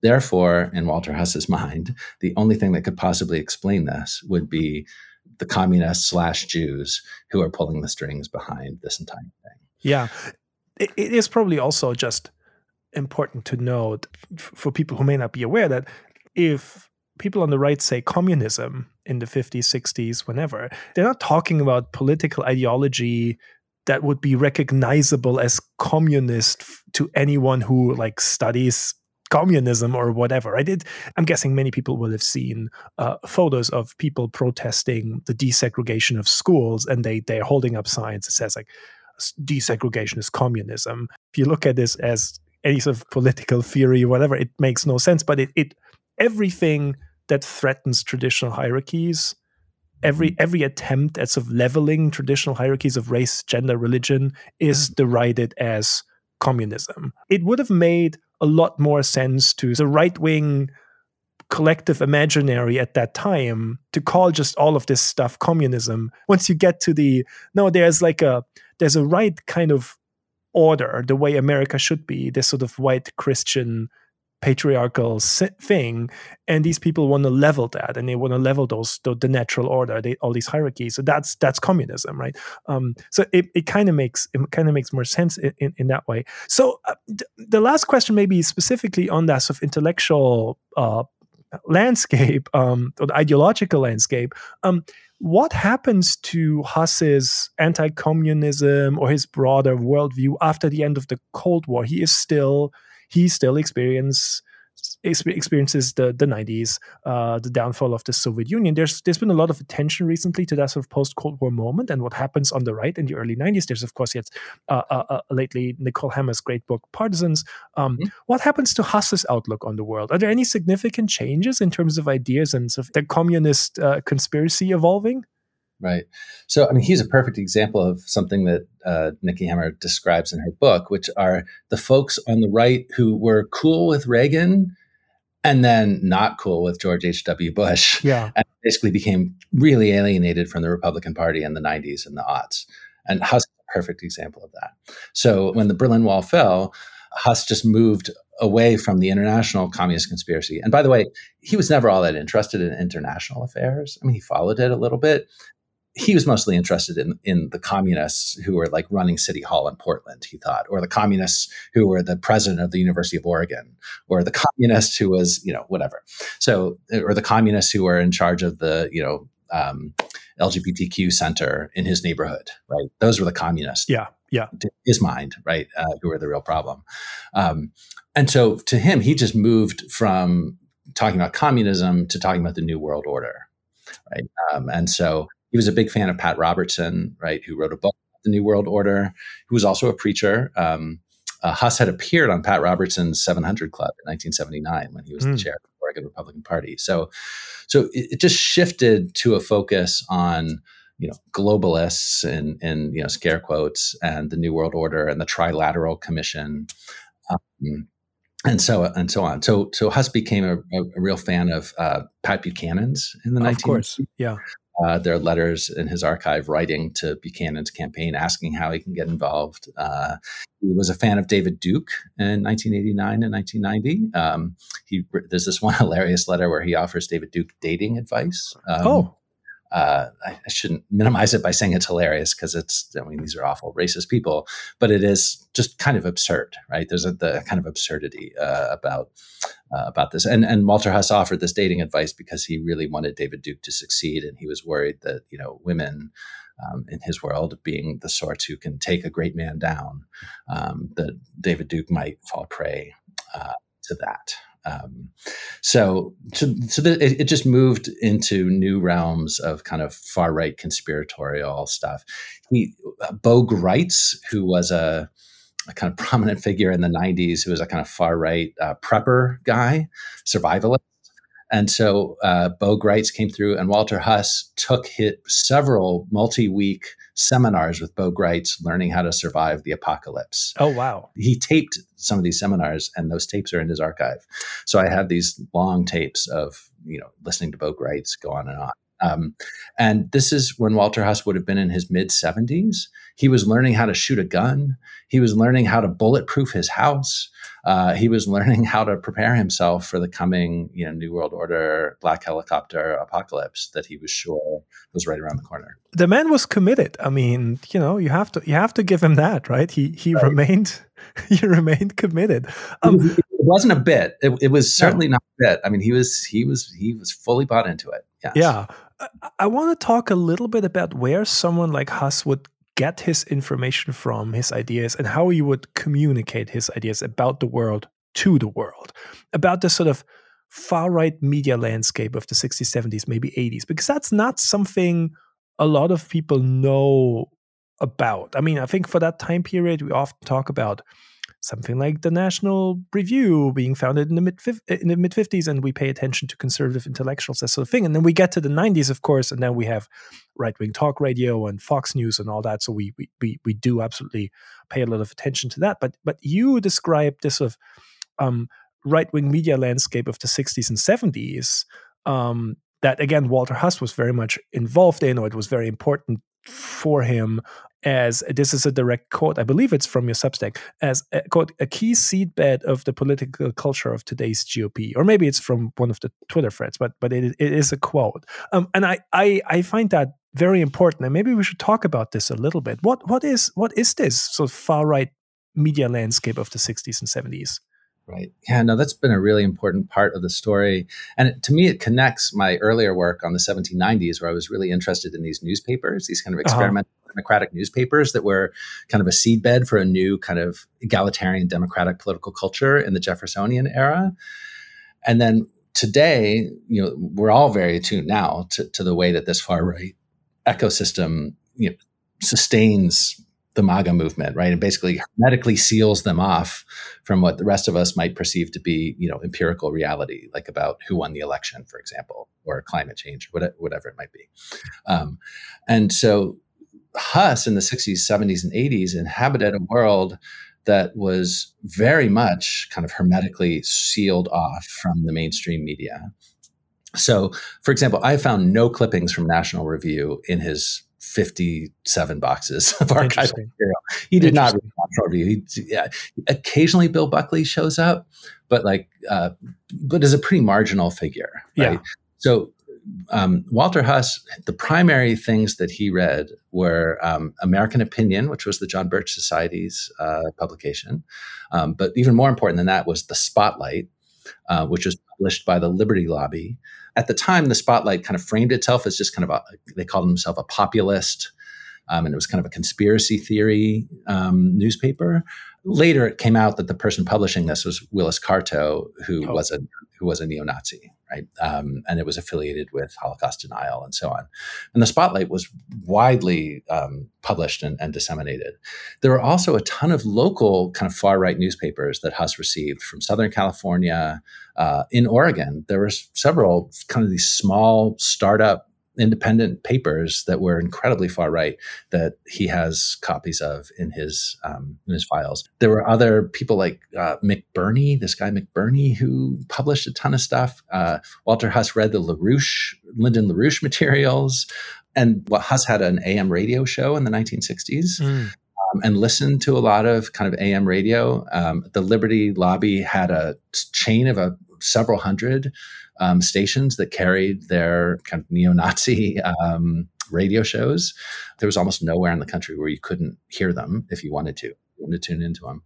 Therefore, in Walter Huss's mind, the only thing that could possibly explain this would be the communists slash Jews who are pulling the strings behind this entire thing. Yeah. it, it is probably also just important to note for people who may not be aware that if people on the right say communism in the 50s, 60s, whenever, they're not talking about political ideology that would be recognizable as communist to anyone who like studies communism or whatever. I did. I'm guessing many people will have seen uh, photos of people protesting the desegregation of schools, and they they're holding up signs that says like desegregation is communism. If you look at this as any sort of political theory, or whatever, it makes no sense. But it, it everything that threatens traditional hierarchies, every mm-hmm. every attempt at sort of leveling traditional hierarchies of race, gender, religion is derided as communism. It would have made a lot more sense to the right wing collective imaginary at that time to call just all of this stuff communism once you get to the no there's like a there's a right kind of order, the way America should be, this sort of white Christian patriarchal thing and these people want to level that and they want to level those the, the natural order they, all these hierarchies so that's that's communism right? Um, so it, it kind of makes it kind of makes more sense in, in, in that way. So uh, th- the last question maybe specifically on that sort of intellectual uh, landscape um, or the ideological landscape. Um, what happens to Huss's anti communism or his broader worldview after the end of the Cold War? He is still, he still experience, experiences the, the 90s, uh, the downfall of the Soviet Union. There's there's been a lot of attention recently to that sort of post Cold War moment and what happens on the right in the early 90s. There's, of course, yet uh, uh, uh, lately Nicole Hemmer's great book, Partisans. Um, mm-hmm. What happens to Huss's outlook on the world? Are there any significant changes in terms of ideas and sort of the communist uh, conspiracy evolving? Right. So, I mean, he's a perfect example of something that uh, Nikki Hemmer describes in her book, which are the folks on the right who were cool with Reagan and then not cool with George H.W. Bush. Yeah. And basically became really alienated from the Republican Party in the 90s and the aughts. And Huss is a perfect example of that. So, when the Berlin Wall fell, Huss just moved away from the international communist conspiracy. And by the way, he was never all that interested in international affairs. I mean, he followed it a little bit, he was mostly interested in in the communists who were like running city hall in Portland, he thought, or the communists who were the president of the University of Oregon, or the communist who was you know whatever. So, or the communists who were in charge of the you know um, LGBTQ center in his neighborhood, right? Those were the communists. Yeah, yeah. his mind, right? Uh, who were the real problem. Um, and so, to him, he just moved from talking about communism to talking about the New World Order, right? Um, and so he was a big fan of Pat Robertson, right, who wrote a book, The New World Order, who was also a preacher. Um, uh, Huss had appeared on Pat Robertson's 700 Club in 1979 when he was mm. the hmm. chair of the Oregon Republican Party. So, so it, it, just shifted to a focus on you know globalists and and you know scare quotes and the New World Order and the Trilateral Commission. Um, and so and so on. So so Huss became a, a, a real fan of uh, Pat Buchanan's in the 19th. Of course, yeah. Uh, there are letters in his archive writing to Buchanan's campaign asking how he can get involved. Uh, he was a fan of David Duke in 1989 and 1990. Um, he, there's this one hilarious letter where he offers David Duke dating advice. Um, oh uh, I, shouldn't minimize it by saying it's hilarious because it's, I mean, these are awful racist people, but it is just kind of absurd, right? There's a the kind of absurdity uh, about uh, about this. And and Walter Huss offered this dating advice because he really wanted David Duke to succeed, and he was worried that you know women. Um, in his world, being the sorts who can take a great man down, um, that David Duke might fall prey uh, to that. Um, so, so, so the, it, it, just moved into new realms of kind of far right conspiratorial stuff. He, uh, Bo Gritz, who was a, a, kind of prominent figure in the 90s, who was a kind of far right uh, prepper guy, survivalist. And so uh, Bo Gritz came through, and Walter Huss took hit several multi week seminars with Bo Gritz learning how to survive the apocalypse. Oh, wow. He taped some of these seminars, and those tapes are in his archive. So I have these long tapes of, you know, listening to Bo Gritz go on and on. Um, and this is when Walter Huss would have been in his mid 70s. He was learning how to shoot a gun. He was learning how to bulletproof his house. Uh, he was learning how to prepare himself for the coming, you know, New World Order black helicopter apocalypse that he was sure was right around the corner. The man was committed. I mean, you know, you have to you have to give him that, right? He he right. remained he remained committed. Um, it, was, it, wasn't a bit. It, it was certainly no. not a bit. I mean, he was he was he was fully bought into it. Yes. Yeah. I want to talk a little bit about where someone like Huss would get his information from, his ideas, and how he would communicate his ideas about the world to the world, about the sort of far right media landscape of the 60s, 70s, maybe 80s, because that's not something a lot of people know about. I mean, I think for that time period, we often talk about something like the National Review being founded in the mid in the mid fifties, and we pay attention to conservative intellectuals, that sort of thing. And then we get to the nineties, of course, and then we have right wing talk radio and Fox News and all that. So we, we we we do absolutely pay a lot of attention to that. But but you describe this sort of um, right wing media landscape of the sixties and seventies. Um, that again, Walter Huss was very much involved in, or it was very important for him as this is a direct quote, I believe it's from your Substack, as a, quote, a key seedbed of the political culture of today's GOP. Or maybe it's from one of the Twitter threads, but but it, it is a quote. Um, and I, I I find that very important. And maybe we should talk about this a little bit. What what is what is this sort of far right media landscape of the 60s and 70s? Right. Yeah, no, that's been a really important part of the story. And it, to me, it connects my earlier work on the 1790s, where I was really interested in these newspapers, these kind of uh-huh. experimental uh-huh. democratic newspapers that were kind of a seedbed for a new kind of egalitarian democratic political culture in the Jeffersonian era. And then today, you know, we're all very attuned now to, to the way that this far right ecosystem you know, sustains the MAGA movement, right? And basically hermetically seals them off from what the rest of us might perceive to be, you know, empirical reality, like about who won the election, for example, or climate change, whatever it might be. Um, and so Huss in the 60s, 70s, and 80s inhabited a world that was very much kind of hermetically sealed off from the mainstream media. So, for example, I found no clippings from National Review in his 57 boxes of archival material. He did not read National Review. He, yeah, occasionally Bill Buckley shows up, but like, uh, but is a pretty marginal figure. Right? Yeah. So um, Walter Huss, the primary things that he read were um, American Opinion, which was the John Birch Society's uh, publication. Um, but even more important than that was The Spotlight, uh, which was published by the Liberty Lobby. At the time, The Spotlight kind of framed itself as just kind of a, they called themselves a populist. Um, and it was kind of a conspiracy theory um, newspaper. Later it came out that the person publishing this was Willis Carto, who oh. was a who was a neo-Nazi, right? Um, and it was affiliated with Holocaust denial and so on. And the spotlight was widely um, published and, and, disseminated. There were also a ton of local kind of far right newspapers that Huss received from Southern California. Uh, in Oregon, there were several kind of these small startup independent papers that were incredibly far right that he has copies of in his um, in his files. There were other people like uh, McBurney, this guy McBurney, who published a ton of stuff. Uh, Walter Huss read the LaRouche, Lyndon LaRouche materials, and what Huss had an AM radio show in the 1960s. Mm. Um, and listened to a lot of kind of AM radio. Um, the Liberty Lobby had a chain of a several hundred um, stations that carried their kind of neo-Nazi um, radio shows. There was almost nowhere in the country where you couldn't hear them if you wanted to, you wanted to tune into them.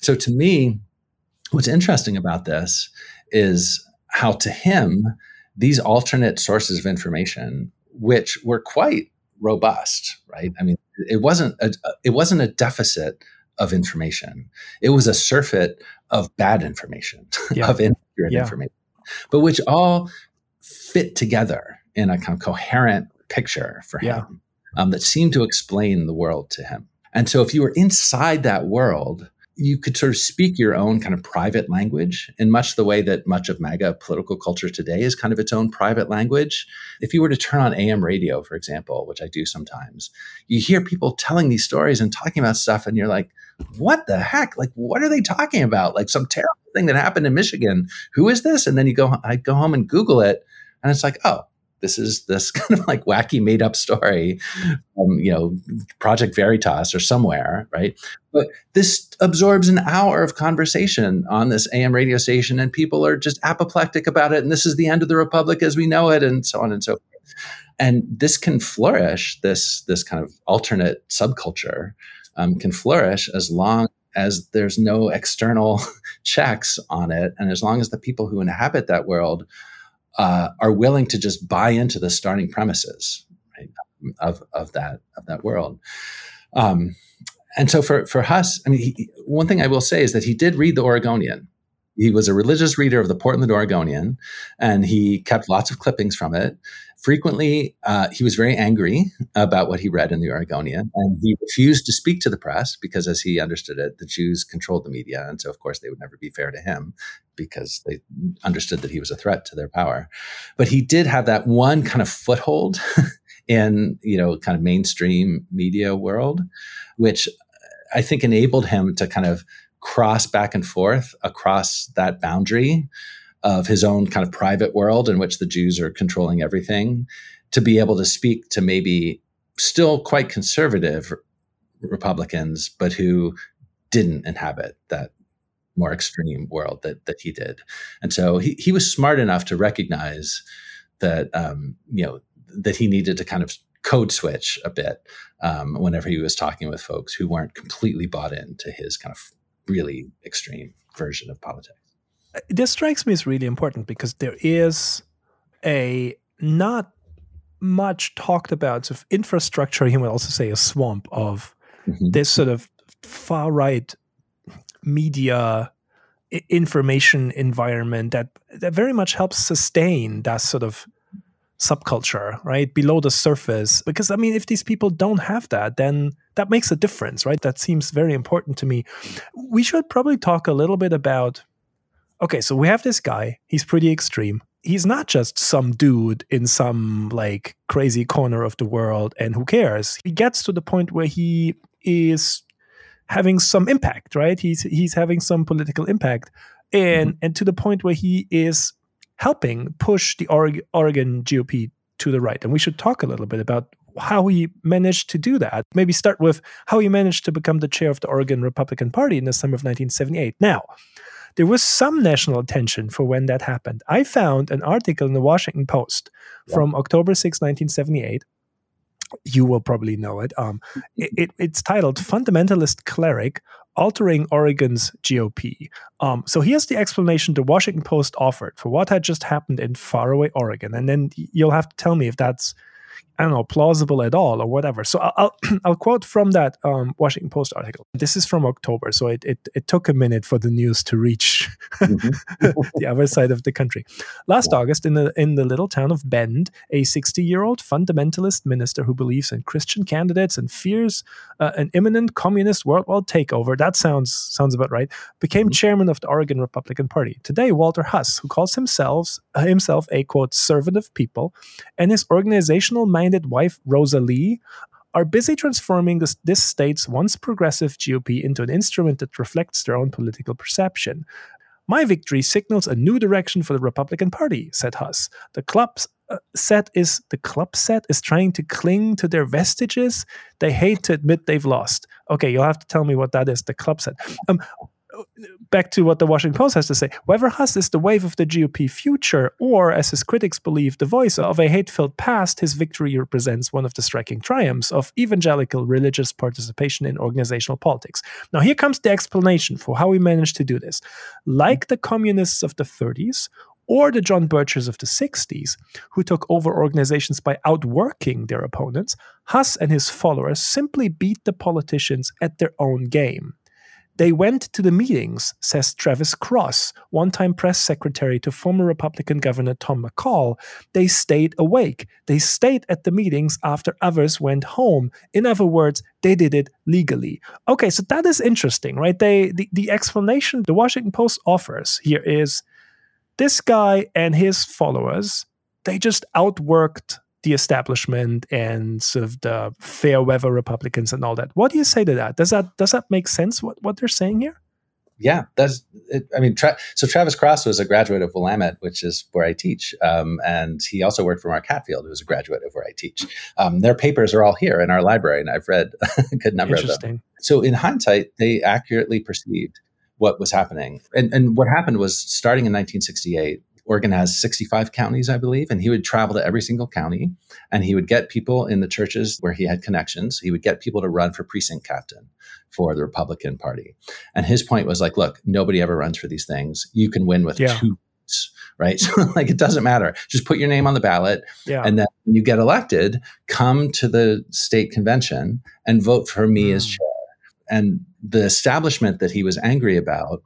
So to me, what's interesting about this is how to him these alternate sources of information, which were quite robust, right? I mean, it wasn't a, it wasn't a deficit of information. It was a surfeit of bad information, yeah. of inaccurate yeah. information but which all fit together in a kind of coherent picture for him yeah. um, that seemed to explain the world to him. And so if you were inside that world, you could sort of speak your own kind of private language in much the way that much of MAGA political culture today is kind of its own private language. If you were to turn on AM radio, for example, which I do sometimes, you hear people telling these stories and talking about stuff, and you're like, what the heck? Like, what are they talking about? Like some terrible thing that happened in Michigan. Who is this? And then you go, I go home and Google it, and it's like, oh, this is this kind of like wacky made up story from you know project veritas or somewhere right? But this absorbs an hour of conversation on this am radio station and people are just apoplectic about it and this is the end of the republic as we know it and so on and so forth. And this can flourish this this kind of alternate subculture um, can flourish as long as there's no external checks on it and as long as the people who inhabit that world uh, are willing to just buy into the starting premises right, of, of that of that world. Um, and so for for Huss, I mean, he, one thing I will say is that he did read the Oregonian. He was a religious reader of the Portland Oregonian, and he kept lots of clippings from it. Frequently, uh, he was very angry about what he read in the Oregonian, and he refused to speak to the press because, as he understood it, the Jews controlled the media, and so of course they would never be fair to him because they understood that he was a threat to their power. But he did have that one kind of foothold in you know kind of mainstream media world, which I think enabled him to kind of cross back and forth across that boundary of his own kind of private world in which the Jews are controlling everything to be able to speak to maybe still quite conservative Republicans, but who didn't inhabit that more extreme world that that he did. And so he, he was smart enough to recognize that um, you know that he needed to kind of code switch a bit um, whenever he was talking with folks who weren't completely bought into his kind of really extreme version of politics. Uh, this strikes me as really important because there is a not much talked about sort of infrastructure, he might also say a swamp of mm-hmm. this sort of far right media information environment that that very much helps sustain that sort of subculture right below the surface. Because i mean if these people don't have that then that makes a difference right? That seems very important to me. We should probably talk a little bit about okay so we have this guy. He's pretty extreme. He's not just some dude in some like crazy corner of the world and who cares. He gets to the point where he is having some impact, right? He's he's having some political impact, and mm-hmm. and to the point where he is helping push the Oregon GOP to the right. And we should talk a little bit about how he managed to do that. Maybe start with how he managed to become the chair of the Oregon Republican Party in the summer of 1978. Now, there was some national attention for when that happened. I found an article in the Washington Post yeah. from October 6, 1978, you will probably know it. Um, it, it, it's titled "Fundamentalist Cleric Altering Oregon's GOP." Um, so here's the explanation the Washington Post offered for what had just happened in faraway Oregon, and then you'll have to tell me if that's I don't know, plausible at all or whatever. So I'll, I'll quote from that um, Washington Post article. This is from October, so it, it, it took a minute for the news to reach mm-hmm. the other side of the country. Last August, in the, in the little town of Bend, a 60 year old fundamentalist minister who believes in Christian candidates and fears uh, an imminent communist worldwide takeover, that sounds, sounds about right, became mm-hmm. chairman of the Oregon Republican Party. Today, Walter Huss, who calls himself, uh, himself a quote, servant of people, and his organizational minded wife, Rosa Lee, are busy transforming this, this, state's once progressive GOP into an instrument that reflects their own political perception. My victory signals a new direction for the Republican Party, said Huss. The club's uh, set is the club set is trying to cling to their vestiges. They hate to admit they've lost. Okay, you'll have to tell me what that is. The club set. Um, back to what the Washington Post has to say, whether Huss is the wave of the GOP future, or as his critics believe, the voice of a hate filled past, his victory represents one of the striking triumphs of evangelical religious participation in organizational politics. Now, here comes the explanation for how we managed to do this. Like the communists of the 30s, or the John Birchers of the 60s, who took over organizations by outworking their opponents, Huss and his followers simply beat the politicians at their own game. They went to the meetings, says Travis Cross, one time press secretary to former Republican Governor Tom McCall. They stayed awake. They stayed at the meetings after others went home. In other words, they did it legally. Okay, so that is interesting, right? They the, the explanation the Washington Post offers here is this guy and his followers, they just outworked the establishment and sort of the fair weather Republicans and all that. What do you say to that? Does that does that make sense? What what they're saying here? Yeah, that's. It, I mean, tra- so Travis Cross was a graduate of Willamette, which is where I teach, um, and he also worked for Mark Hatfield, who was a graduate of where I teach. Um, their papers are all here in our library, and I've read a good number of them. So, in hindsight, they accurately perceived what was happening, and and what happened was starting in 1968 Oregon has 65 counties, I believe, and he would travel to every single county and he would get people in the churches where he had connections. He would get people to run for precinct captain for the Republican Party. And his point was like, look, nobody ever runs for these things. You can win with yeah. two right? So like it doesn't matter. Just put your name on the ballot. Yeah. And then when you get elected, come to the state convention and vote for me mm. as chair. And the establishment that he was angry about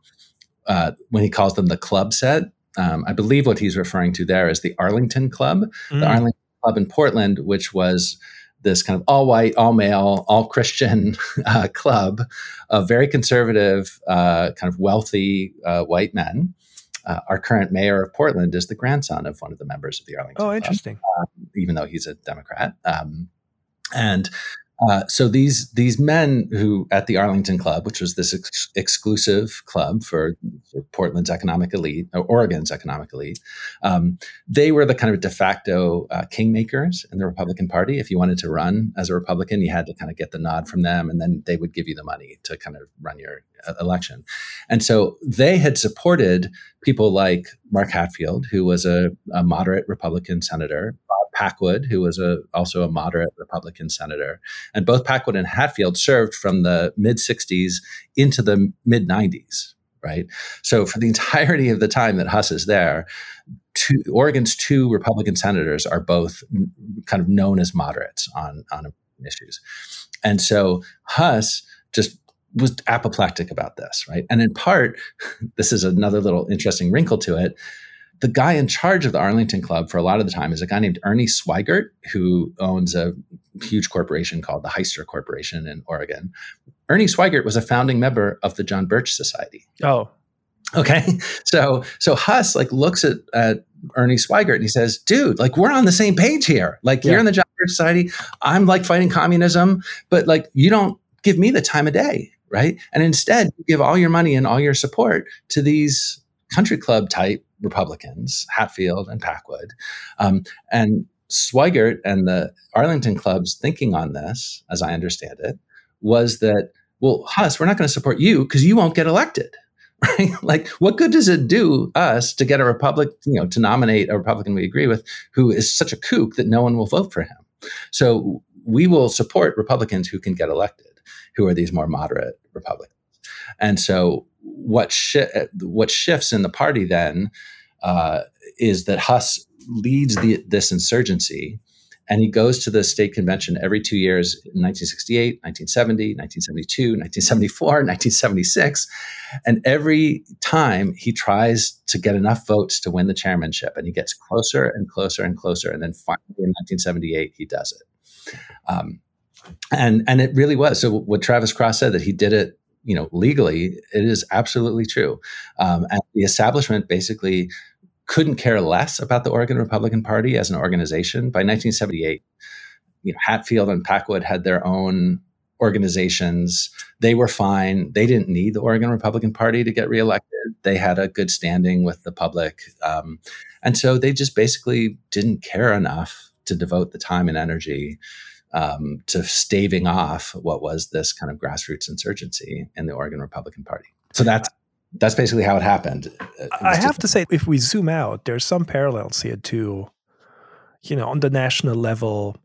uh, when he calls them the club set um, I believe what he's referring to there is the Arlington Club, mm. the Arlington Club in Portland, which was this kind of all white, all male, all Christian uh, club of very conservative, uh, kind of wealthy uh, white men. Uh, our current mayor of Portland is the grandson of one of the members of the Arlington. Club. Oh, interesting. Club, even though he's a Democrat. Um, and uh, so these these men who at the Arlington Club, which was this ex- exclusive club for, for, Portland's economic elite, or Oregon's economic elite, um, they were the kind of de facto uh, kingmakers in the Republican Party. If you wanted to run as a Republican, you had to kind of get the nod from them, and then they would give you the money to kind of run your uh, election. And so they had supported people like Mark Hatfield, who was a, a moderate Republican senator, Packwood, who was a, also a moderate Republican senator. And both Packwood and Hatfield served from the mid 60s into the mid 90s, right? So for the entirety of the time that Huss is there, two, Oregon's two Republican senators are both kind of known as moderates on, on issues. And so Huss just was apoplectic about this, right? And in part, this is another little interesting wrinkle to it the guy in charge of the Arlington Club for a lot of the time is a guy named Ernie Swigert, who owns a huge corporation called the Hyster Corporation in Oregon. Ernie Swigert was a founding member of the John Birch Society. Oh. Okay. So so Huss like looks at, at Ernie Swigert and he says, dude, like we're on the same page here. Like yeah. you're in the John Birch Society. I'm like fighting communism, but like you don't give me the time of day. Right. And instead you give all your money and all your support to these country club type Republicans, Hatfield and Packwood. Um, and Swigert and the Arlington Club's thinking on this, as I understand it, was that, well, Huss, we're not going to support you because you won't get elected. Right? Like, what good does it do us to get a Republic, you know, to nominate a Republican we agree with who is such a kook that no one will vote for him? So we will support Republicans who can get elected, who are these more moderate Republicans. And so what shi- what shifts in the party then uh, is that Huss leads the, this insurgency, And he goes to the state convention every two years 1968, 1970, 1972, 1974, 1976. And every time he tries to get enough votes to win the chairmanship, and he gets closer and closer and closer. And then finally in 1978, he does it. Um, and and it really was. So what Travis Cross said that he did it, you know, legally, it is absolutely true. Um, and the establishment basically couldn't care less about the Oregon Republican Party as an organization. By 1978, you know, Hatfield and Packwood had their own organizations. They were fine. They didn't need the Oregon Republican Party to get reelected. They had a good standing with the public. Um, and so they just basically didn't care enough to devote the time and energy um, to staving off what was this kind of grassroots insurgency in the Oregon Republican Party. So that's that's basically how it happened. It I have to say, if we zoom out, there's some parallels here too. You know, on the national level,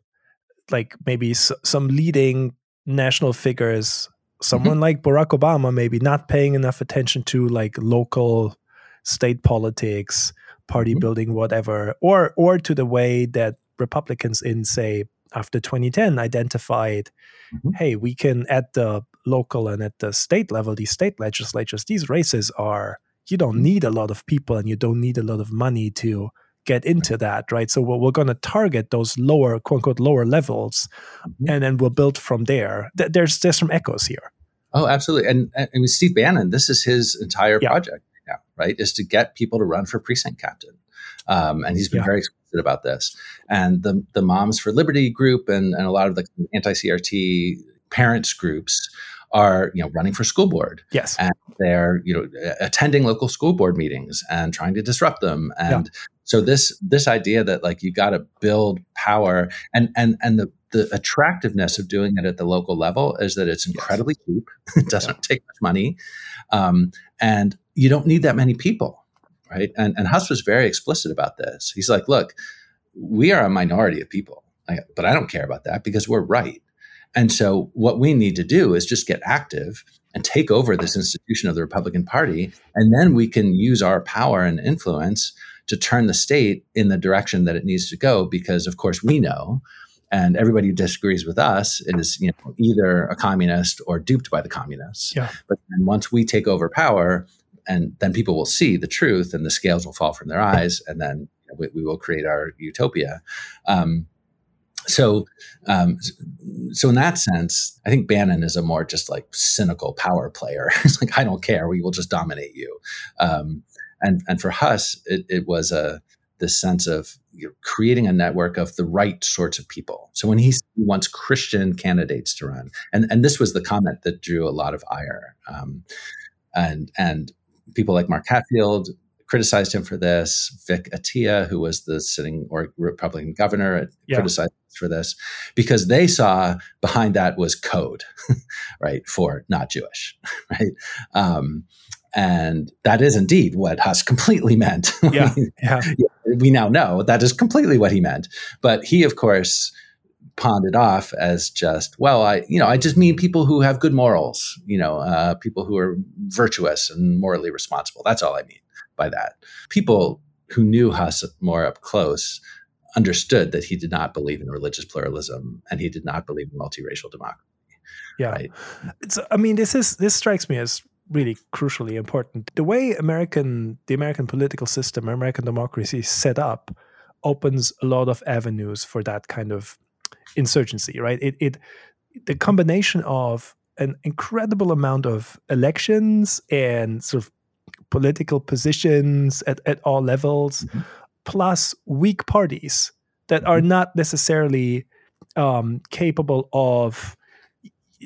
like maybe s- some leading national figures, someone mm-hmm. like Barack Obama, maybe not paying enough attention to like local state politics, party mm-hmm. building, whatever, or or to the way that Republicans in say after 2010 identified, mm-hmm. hey, we can at the local and at the state level, these state legislatures, these races are, you don't need a lot of people and you don't need a lot of money to get into that, right? So we're, we're going to target those lower, quote unquote, lower levels, mm-hmm. and then we'll build from there. There's there's some echoes here. Oh, absolutely. And, and I mean, Steve Bannon, this is his entire yeah. project now, right? Is to get people to run for precinct captain. Um, and he's been yeah. very about this. And the the Moms for Liberty group and, and a lot of the anti CRT parents groups are you know running for school board. Yes. And they're you know attending local school board meetings and trying to disrupt them. And yeah. so this this idea that like you got to build power and and and the the attractiveness of doing it at the local level is that it's incredibly cheap. It doesn't yeah. take much money. Um, and you don't need that many people right and and Huss was very explicit about this he's like look we are a minority of people but I don't care about that because we're right and so, what we need to do is just get active and take over this institution of the Republican Party. And then we can use our power and influence to turn the state in the direction that it needs to go. Because, of course, we know, and everybody who disagrees with us is you know, either a communist or duped by the communists. Yeah. But then once we take over power, and then people will see the truth and the scales will fall from their eyes, and then we, we will create our utopia. Um, so um, so in that sense i think bannon is a more just like cynical power player. It's like i don't care. We will just dominate you. Um, and and for huss it, it was a this sense of you creating a network of the right sorts of people. So when he wants christian candidates to run and and this was the comment that drew a lot of ire um, and and people like mark hatfield criticized him for this. Vic Atiyeh, who was the sitting or Republican governor, yeah. criticized for this because they saw behind that was code, right, for not Jewish, right. Um, and that is indeed what Huss completely meant. Yeah, yeah. We now know that is completely what he meant. But he, of course, pawned it off as just well i you know i just mean people who have good morals you know uh, people who are virtuous and morally responsible that's all i mean by that. People who knew Huss more up close understood that he did not believe in religious pluralism and he did not believe in multiracial democracy. Yeah. Right? It's, I mean, this is this strikes me as really crucially important. The way American the American political system, American democracy is set up opens a lot of avenues for that kind of insurgency, right? It it the combination of an incredible amount of elections and sort of political positions at, at all levels, mm-hmm. plus weak parties that are mm-hmm. not necessarily um, capable of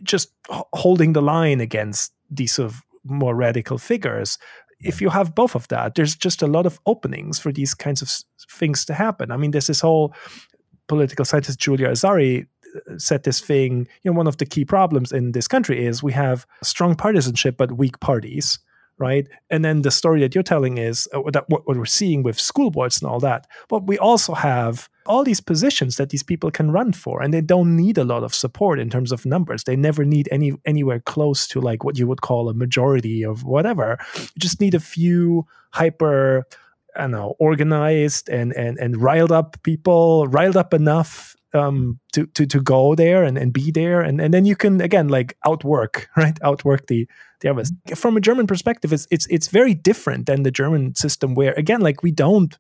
just holding the line against these sort of more radical figures. If you have both of that, there's just a lot of openings for these kinds of things to happen. I mean, there's this whole political scientist Julia Azari uh, said this thing. You know, one of the key problems in this country is we have strong partisanship but weak parties right? And then the story that you're telling is uh, that what, what, we're seeing with school boards and all that. But we also have all these positions that these people can run for, and they don't need a lot of support in terms of numbers. They never need any anywhere close to like what you would call a majority of whatever. You just need a few hyper. I don't know, organized and and and riled up people, riled up enough um, to, to to go there and, and be there. And, and then you can again like outwork right? Outwork the the others. From a german perspective it's it's it's very different than the german system where again like we don't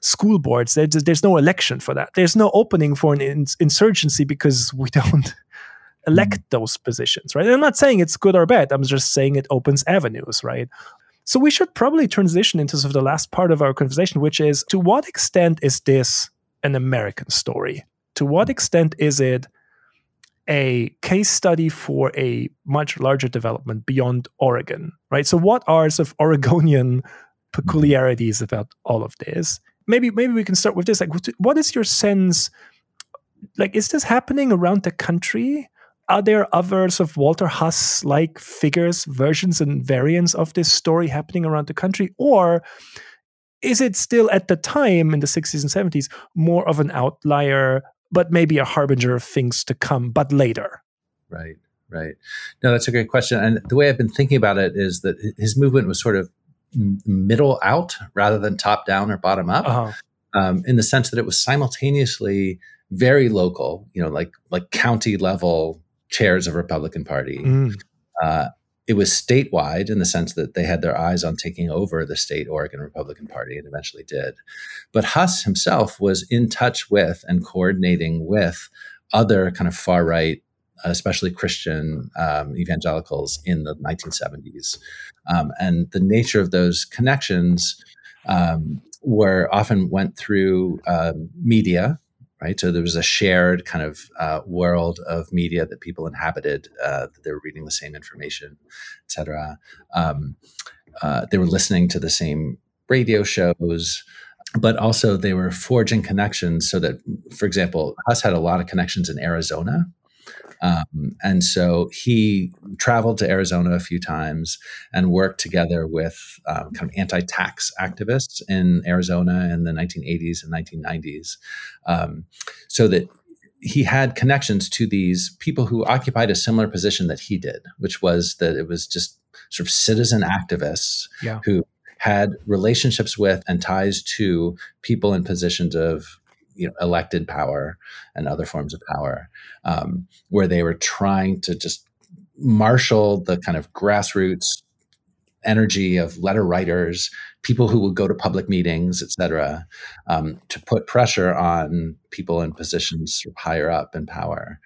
school boards. There's, there's no election for that. There's no opening for an ins- insurgency because we don't elect mm. those positions right? And i'm not saying it's good or bad. I'm just saying it opens avenues right so we should probably transition into sort of the last part of our conversation which is to what extent is this an american story to what extent is it a case study for a much larger development beyond Oregon, right? So, what are sort of Oregonian peculiarities about all of this? Maybe, maybe we can start with this. Like, what is your sense? Like, is this happening around the country? Are there other sort of Walter Huss like figures, versions, and variants of this story happening around the country, or is it still at the time in the 60s and 70s more of an outlier but maybe a harbinger of things to come, but later. Right, right. No, that's a great question. And the way I've been thinking about it is that his movement was sort of middle out rather than top down or bottom up, uh-huh. um, in the sense that it was simultaneously very local, you know, like like county level chairs of Republican Party. Mm. Uh, it was statewide in the sense that they had their eyes on taking over the state Oregon Republican Party and eventually did. But Huss himself was in touch with and coordinating with other kind of far right, especially Christian um, evangelicals in the 1970s. Um, and the nature of those connections um, were often went through uh, media right? So there was a shared kind of uh, world of media that people inhabited. Uh, they were reading the same information, etc. Um, uh, they were listening to the same radio shows, but also they were forging connections so that, for example, Huss had a lot of connections in Arizona. Um, and so he traveled to Arizona a few times and worked together with um, kind of anti tax activists in Arizona in the 1980s and 1990s. Um, so that he had connections to these people who occupied a similar position that he did, which was that it was just sort of citizen activists yeah. who had relationships with and ties to people in positions of you know elected power and other forms of power, um, where they were trying to just marshal the kind of grassroots energy of letter writers, people who would go to public meetings, et cetera, um, to put pressure on people in positions higher up in power.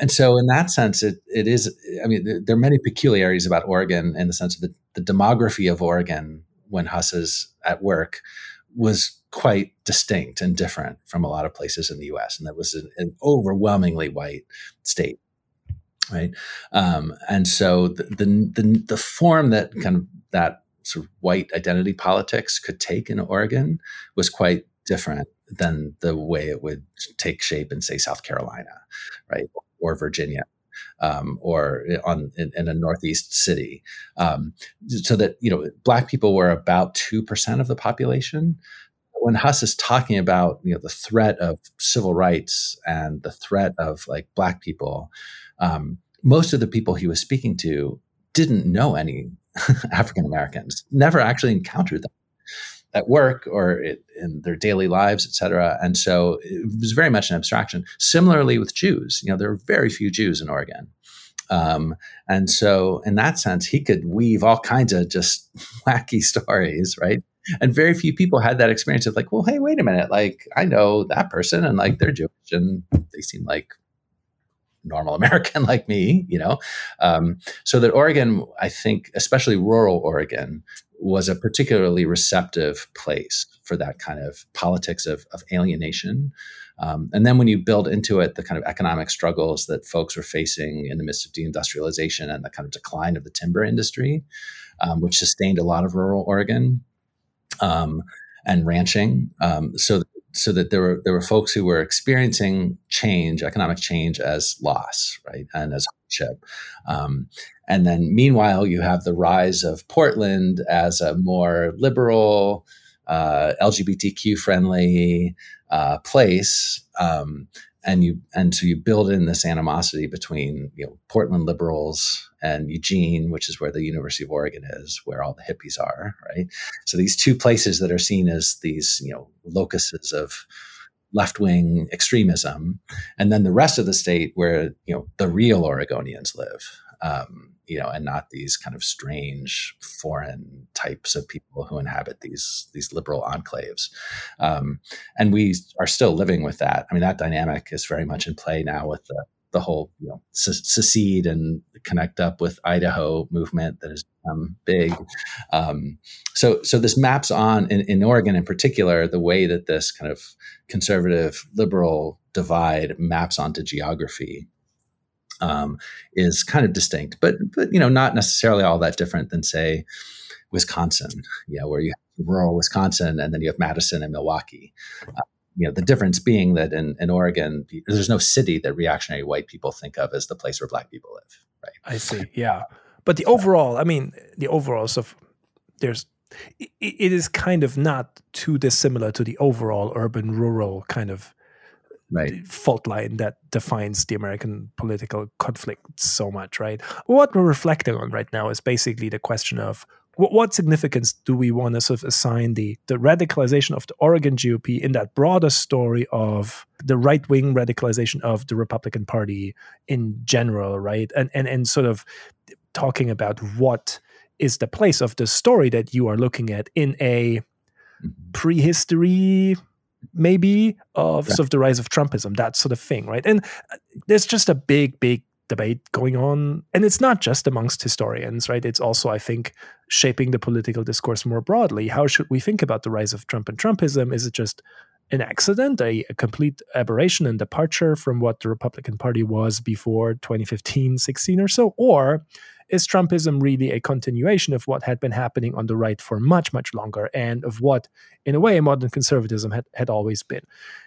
And so, in that sense, it, it is. I mean, there are many peculiarities about Oregon in the sense of the, the demography of Oregon when Huss is at work was quite distinct and different from a lot of places in the U.S. And that was an, an overwhelmingly white state, right? Um, and so the, the, the the form that kind of that sort of white identity politics could take in Oregon was quite different than the way it would take shape in say South Carolina, right, or Virginia. Um, or on in, in, a northeast city, um, so that you know black people were about two percent of the population, when Huss is talking about you know the threat of civil rights and the threat of like black people, um, most of the people he was speaking to didn't know any African Americans, never actually encountered them at work or it, in their daily lives, et cetera. And so it was very much an abstraction. Similarly with Jews, you know, there are very few Jews in Oregon. Um, and so, in that sense, he could weave all kinds of just wacky stories, right? And very few people had that experience of like, well, hey, wait a minute, like I know that person and like they're Jewish and they seem like normal American like me, you know. Um, so that Oregon, I think, especially rural Oregon, was a particularly receptive place for that kind of politics of, of alienation. Um, and then when you build into it the kind of economic struggles that folks were facing in the midst of deindustrialization and the kind of decline of the timber industry, um, which sustained a lot of rural Oregon, um, and ranching. Um, so so that there were there were folks who were experiencing change, economic change, as loss, right, and as hardship. Um, and then, meanwhile, you have the rise of Portland as a more liberal, uh, LGBTQ friendly uh, place. Um, and you and so you build in this animosity between you know Portland liberals and Eugene, which is where the University of Oregon is, where all the hippies are, right? So these two places that are seen as these you know locuses of left wing extremism, and then the rest of the state where you know the real Oregonians live. Um, you know, and not these kind of strange foreign types of people who inhabit these these liberal enclaves. Um, and we are still living with that. I mean, that dynamic is very much in play now with the the whole you know secede and connect up with Idaho movement that has become big. Um, so so this maps on in, in Oregon in particular the way that this kind of conservative liberal divide maps onto geography um, is kind of distinct, but but you know not necessarily all that different than say Wisconsin, you know, where you have rural Wisconsin and then you have Madison and Milwaukee. Uh, you know, the difference being that in, in Oregon, there's no city that reactionary white people think of as the place where black people live. Right. I see. Yeah. But the overall, I mean, the overall stuff, there's, it, it is kind of not too dissimilar to the overall urban rural kind of right. fault line that defines the American political conflict so much, right? What we're reflecting on right now is basically the question of what, what significance do we want to sort of assign the, the radicalization of the Oregon GOP in that broader story of the right wing radicalization of the Republican Party in general, right? And, and, and sort of talking about what is the place of the story that you are looking at in a mm-hmm. prehistory maybe of yeah. sort of the rise of Trumpism, that sort of thing, right? And uh, there's just a big, big debate going on. And it's not just amongst historians, right? It's also, I think, shaping the political discourse more broadly. How should we think about the rise of Trump and Trumpism? Is it just an accident, a, a complete aberration and departure from what the Republican Party was before 2015, 16 or so? Or is Trumpism really a continuation of what had been happening on the right for much, much longer and of what, in a way, modern conservatism had, had always been?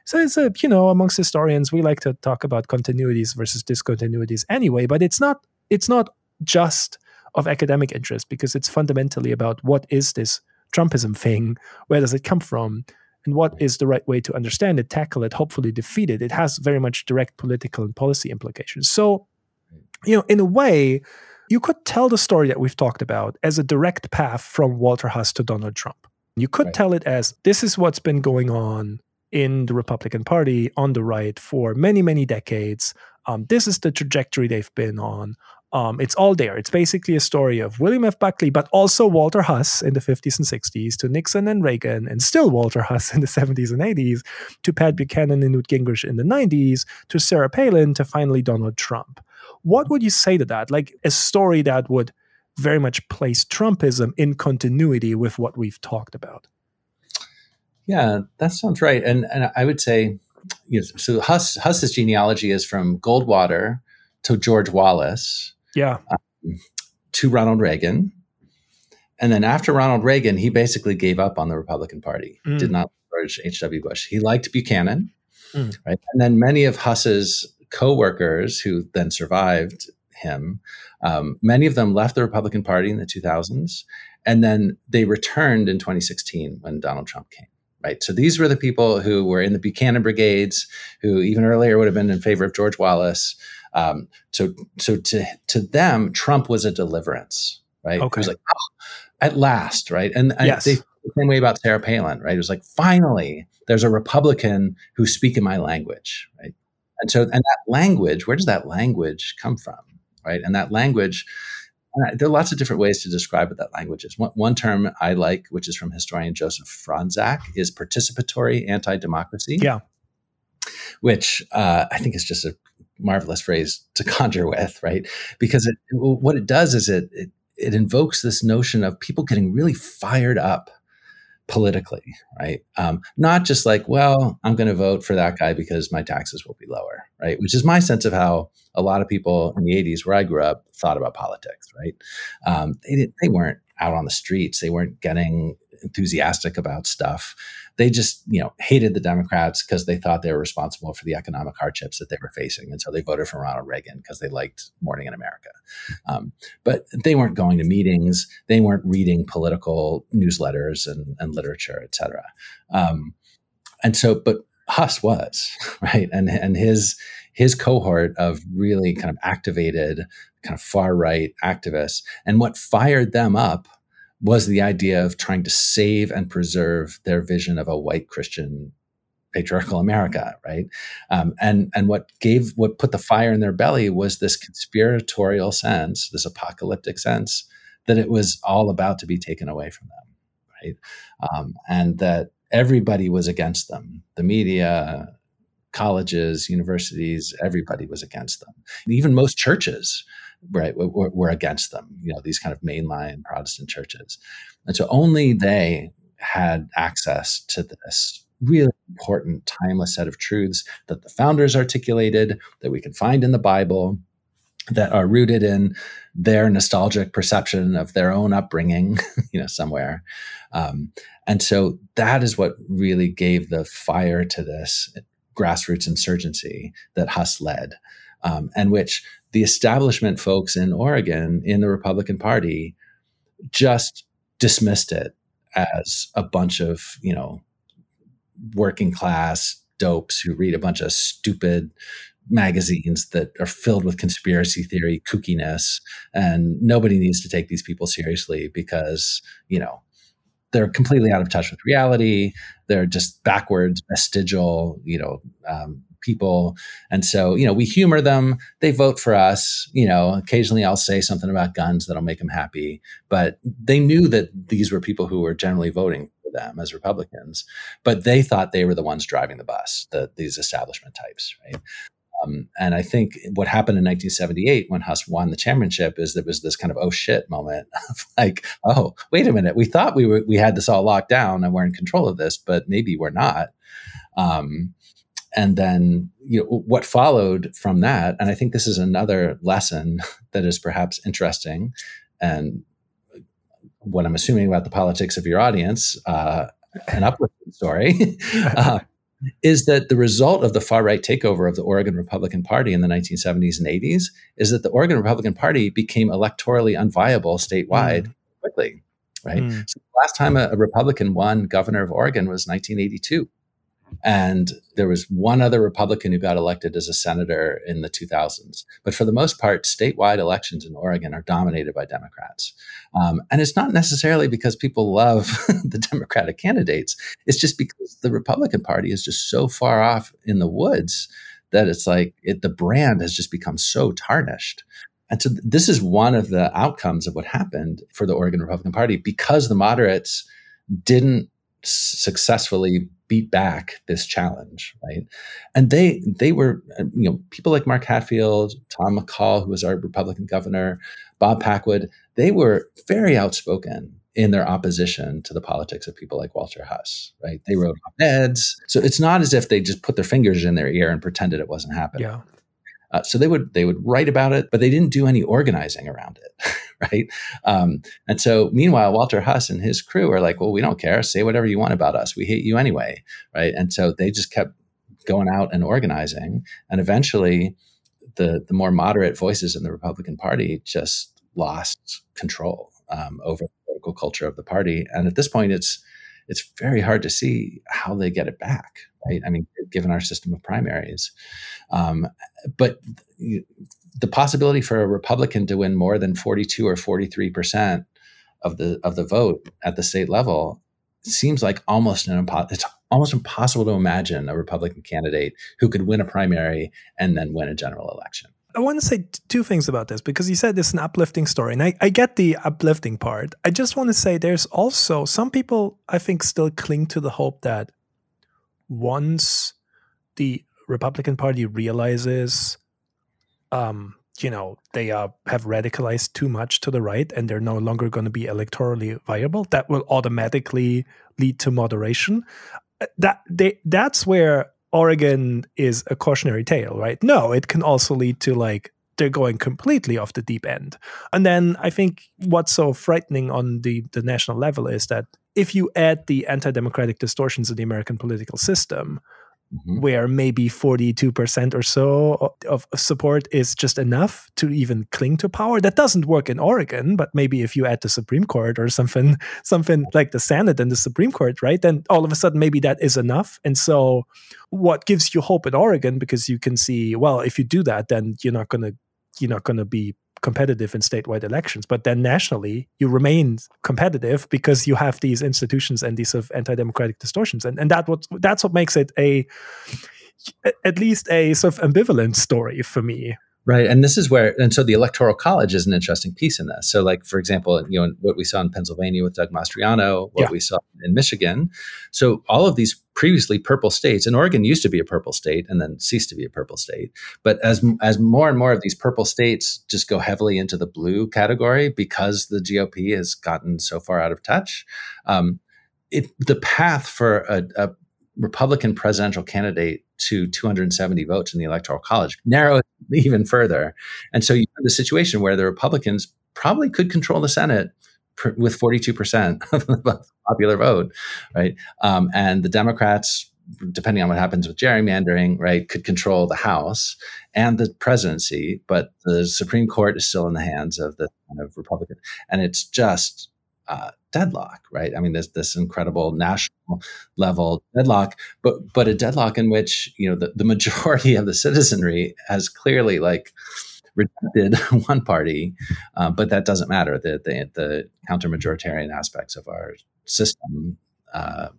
So it's a, you know, amongst historians, we like to talk about continuities versus discontinuities anyway, but it's not, it's not just of academic interest because it's fundamentally about what is this Trumpism thing? Where does it come from? And what is the right way to understand it, tackle it, hopefully defeat it? It has very much direct political and policy implications. So, you know, in a way, you could tell the story that we've talked about as a direct path from Walter Huss to Donald Trump. You could right. tell it as this is what's been going on in the Republican Party on the right for many, many decades. Um, this is the trajectory they've been on. Um, it's all there. It's basically a story of William F. Buckley, but also Walter Huss in the 50s and 60s, to Nixon and Reagan, and still Walter Huss in the 70s and 80s, to Pat Buchanan and Newt Gingrich in the 90s, to Sarah Palin, to finally Donald Trump. What would you say to that? Like a story that would very much place Trumpism in continuity with what we've talked about. Yeah, that sounds right. And and I would say, you know, so Huss Huss's genealogy is from Goldwater to George Wallace. Yeah. Um, to Ronald Reagan. And then after Ronald Reagan, he basically gave up on the Republican Party. Mm. Did not George H.W. Bush. He liked Buchanan. Mm. Right. And then many of Huss's co-workers who then survived him, um, many of them left the Republican Party in the 2000s, and then they returned in 2016 when Donald Trump came. Right. So these were the people who were in the Buchanan brigades, who even earlier would have been in favor of George Wallace. Um, so, so to to them, Trump was a deliverance. Right. Okay. It was like, oh, at last, right? And, yes. they the same way about Sarah Palin, right? It was like, finally, there's a Republican who speak in my language, right? And so, and that language, where does that language come from? Right. And that language, there are lots of different ways to describe what that language is. One, one term I like, which is from historian Joseph Fronczak, is participatory anti democracy. Yeah. Which uh, I think is just a marvelous phrase to conjure with, right? Because it, what it does is it, it it invokes this notion of people getting really fired up politically, right? Um, not just like, well, I'm going to vote for that guy because my taxes will be lower, right? Which is my sense of how a lot of people in the 80s, where I grew up, thought about politics, right? Um, they didn't, they weren't out on the streets, they weren't getting enthusiastic about stuff. They just, you know, hated the Democrats because they thought they were responsible for the economic hardships that they were facing, and so they voted for Ronald Reagan because they liked Morning in America. Um, but they weren't going to meetings, they weren't reading political newsletters and, and literature, et cetera. Um, and so, but Huss was right, and and his his cohort of really kind of activated, kind of far right activists, and what fired them up was the idea of trying to save and preserve their vision of a white Christian patriarchal America, right? Um, and and what gave what put the fire in their belly was this conspiratorial sense, this apocalyptic sense that it was all about to be taken away from them, right? Um, and that everybody was against them, the media, colleges, universities, everybody was against them. Even most churches, right, were, were against them. You know, these kind of mainline Protestant churches, and so only they had access to this really important, timeless set of truths that the founders articulated, that we can find in the Bible, that are rooted in their nostalgic perception of their own upbringing, you know, somewhere. Um, and so that is what really gave the fire to this grassroots insurgency that Huss led, um, and which the establishment folks in Oregon in the Republican Party just dismissed it as a bunch of, you know, working class dopes who read a bunch of stupid magazines that are filled with conspiracy theory kookiness. And nobody needs to take these people seriously because you know they're completely out of touch with reality. They're just backwards vestigial you know um, people. And so you know we humor them. They vote for us. You know occasionally i'll say something about guns that'll make them happy. But they knew that these were people who were generally voting for them as Republicans, but they thought they were the ones driving the bus, the, these establishment types, right? Um, and I think what happened in 1978 when Huss won the championship is there was this kind of oh shit moment of like, oh, wait a minute, we thought we were we had this all locked down and we're in control of this, but maybe we're not. Um, and then you know what followed from that, and I think this is another lesson that is perhaps interesting and what I'm assuming about the politics of your audience, uh, an uplifting story, uh, is that the result of the far right takeover of the Oregon Republican Party in the 1970s and 80s is that the Oregon Republican Party became electorally unviable statewide mm. quickly. Right. Mm. So the last time a, a Republican won governor of Oregon was 1982. And there was one other Republican who got elected as a senator in the 2000s. But for the most part, statewide elections in Oregon are dominated by Democrats. Um, and it's not necessarily because people love the Democratic candidates, it's just because the Republican Party is just so far off in the woods that it's like it, the brand has just become so tarnished. And so this is one of the outcomes of what happened for the Oregon Republican Party because the moderates didn't successfully beat back this challenge, right? And they they were you know people like Mark Hatfield, Tom McCall, who was our Republican governor, Bob Packwood, they were very outspoken in their opposition to the politics of people like Walter Huss, right? They wrote op-eds. So it's not as if they just put their fingers in their ear and pretended it wasn't happening. Yeah. Uh, so they would they would write about it, but they didn't do any organizing around it, right? Um, and so meanwhile, Walter Huss and his crew are like, "Well, we don't care. Say whatever you want about us. We hate you anyway, right?" And so they just kept going out and organizing, and eventually, the the more moderate voices in the Republican Party just lost control um, over the political culture of the party. And at this point, it's it's very hard to see how they get it back, right? I mean, given our system of primaries. Um, but the possibility for a Republican to win more than 42 or 43 percent of the of the vote at the state level seems like almost an impo- it's almost impossible to imagine a Republican candidate who could win a primary and then win a general election. I want to say two things about this because you said it's an uplifting story, and I, I get the uplifting part. I just want to say there's also some people I think still cling to the hope that once the Republican Party realizes, um, you know, they uh, have radicalized too much to the right and they're no longer going to be electorally viable, that will automatically lead to moderation. Uh, that they, that's where Oregon is a cautionary tale, right? No, it can also lead to like they're going completely off the deep end. And then I think what's so frightening on the, the national level is that if you add the anti democratic distortions of the American political system, mm-hmm. where maybe 42% or so of support is just enough to even cling to power. That doesn't work in Oregon, but maybe if you add the Supreme Court or something, something like the Senate and the Supreme Court, right? Then all of a sudden maybe that is enough. And so what gives you hope in Oregon, because you can see, well, if you do that, then you're not gonna you're not gonna be competitive in statewide elections. But then nationally, you remain competitive because you have these institutions and these sort of anti-democratic distortions, and and that what that's what makes it a at least a sort of ambivalent story for me Right. And this is where, and so the Electoral College is an interesting piece in this. So, like, for example, you know, what we saw in Pennsylvania with Doug Mastriano, what yeah. we saw in Michigan. So, all of these previously purple states, and Oregon used to be a purple state and then ceased to be a purple state. But as, as more and more of these purple states just go heavily into the blue category because the GOP has gotten so far out of touch, um, it, the path for a, a Republican presidential candidate to 270 votes in the Electoral College narrows even further. And so you have the situation where the Republicans probably could control the Senate with 42% of the popular vote, right? Um, and the Democrats, depending on what happens with gerrymandering, right, could control the House and the presidency, but the Supreme Court is still in the hands of the kind of Republican. And it's just uh, deadlock, right? I mean, there's this incredible national level deadlock, but but a deadlock in which you know the, the majority of the citizenry has clearly like rejected one party, uh, but that doesn't matter. The the, the counter majoritarian aspects of our system uh,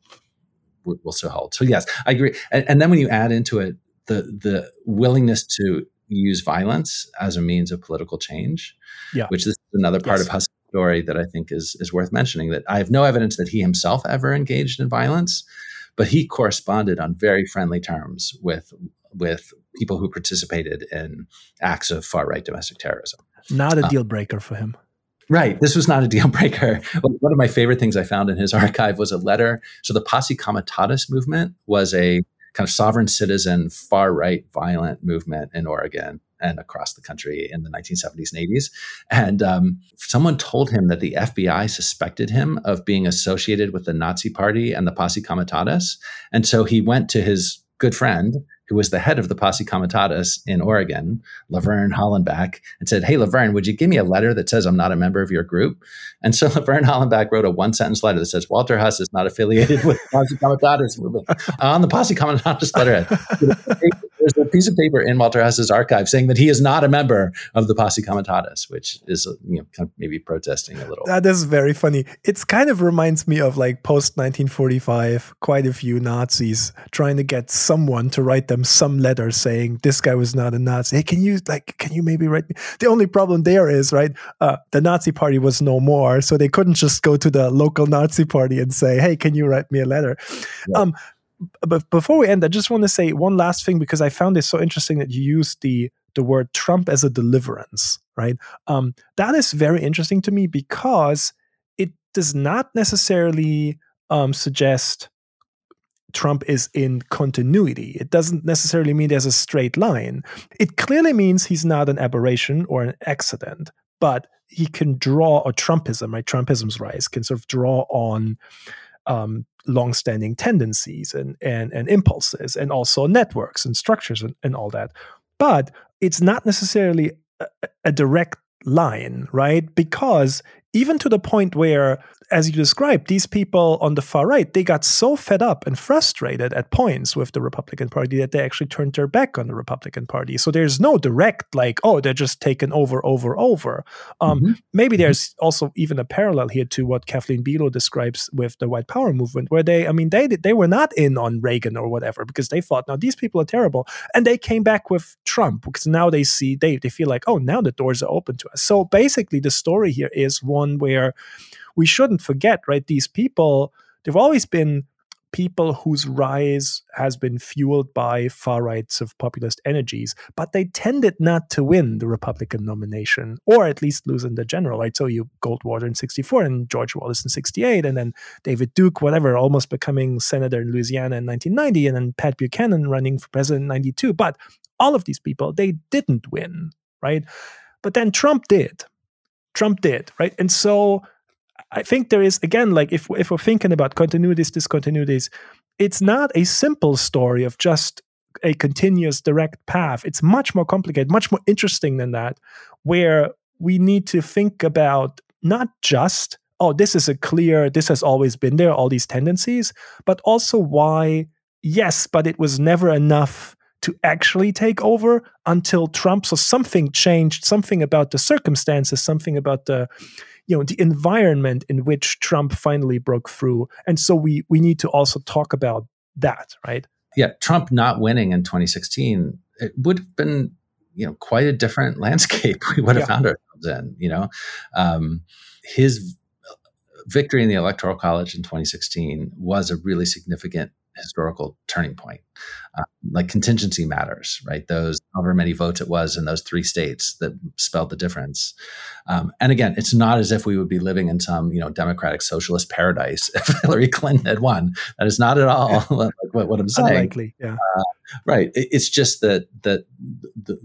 will, will still hold. So yes, I agree. And, and then when you add into it the the willingness to use violence as a means of political change, yeah. which this is another part yes. of Huss story that I think is is worth mentioning. That I have no evidence that he himself ever engaged in violence, but he corresponded on very friendly terms with with people who participated in acts of far right domestic terrorism. Not a uh, deal breaker for him. Right. This was not a deal breaker. One of my favorite things I found in his archive was a letter. So the Posse Comitatus movement was a kind of sovereign citizen, far right violent movement in Oregon and across the country in the 1970s and 80s. And um, someone told him that the FBI suspected him of being associated with the Nazi Party and the Posse Comitatus. And so he went to his good friend who was the head of the Posse Comitatus in Oregon, Laverne Hollenbach, and said, Hey, Laverne, would you give me a letter that says I'm not a member of your group? And so Laverne Hollenbach wrote a one sentence letter that says, Walter Huss is not affiliated with the Posse Comitatus movement. On the Posse Comitatus letterhead, there's a piece of paper in Walter Huss's archive saying that he is not a member of the Posse Comitatus, which is uh, you know kind of maybe protesting a little. That is very funny. It's kind of reminds me of like post 1945, quite a few Nazis trying to get someone to write them some letter saying this guy was not a Nazi. Hey, can you like can you maybe write me? The only problem there is right, uh, the Nazi Party was no more, so they couldn't just go to the local Nazi Party and say, hey, can you write me a letter? Yeah. Um, but before we end, I just want to say one last thing because I found it so interesting that you used the the word Trump as a deliverance, right? Um, that is very interesting to me because it does not necessarily um, suggest Trump is in continuity. It doesn't necessarily mean there's a straight line. It clearly means he's not an aberration or an accident, but he can draw, or Trumpism, right? Trumpism's rise can sort of draw on um, long-standing tendencies and, and, and impulses and also networks and structures and, and all that. But it's not necessarily a, a direct line, right? Because even to the point where as you described, these people on the far right, they got so fed up and frustrated at points with the Republican Party that they actually turned their back on the Republican Party. So there's no direct, like, oh, they're just taken over, over, over. Um, mm-hmm. Maybe mm-hmm. there's also even a parallel here to what Kathleen Belew describes with the White Power movement, where they, I mean, they they were not in on Reagan or whatever because they thought, now these people are terrible, and they came back with Trump because now they see they they feel like, oh, now the doors are open to us. So basically, the story here is one where we shouldn't forget, right? These people, they've always been people whose rise has been fueled by far rights of populist energies, but they tended not to win the Republican nomination, or at least lose in the general, right? So you Goldwater in 64 and George Wallace in 68, and then David Duke, whatever, almost becoming senator in Louisiana in 1990, and then Pat Buchanan running for president in 92. But all of these people, they didn't win, right? But then Trump did. Trump did, right? And so I think there is again like if if we're thinking about continuities, discontinuities, it's not a simple story of just a continuous direct path. It's much more complicated, much more interesting than that, where we need to think about not just oh this is a clear this has always been there all these tendencies, but also why yes, but it was never enough to actually take over until Trump. So something changed, something about the circumstances, something about the you know the environment in which Trump finally broke through. And so we we need to also talk about that, right? Yeah, Trump not winning in 2016, it would have been you know quite a different landscape we would have yeah. found ourselves in. You know, um, his victory in the electoral college in 2016 was a really significant historical turning point. Uh, like contingency matters, right? Those however many votes it was in those three states that spelled the difference. Um, and again, it's not as if we would be living in some you know democratic socialist paradise if Hillary Clinton had won. That is not at all like what, what, I'm saying. Unlikely, yeah. Uh, right. It, it's just that that the,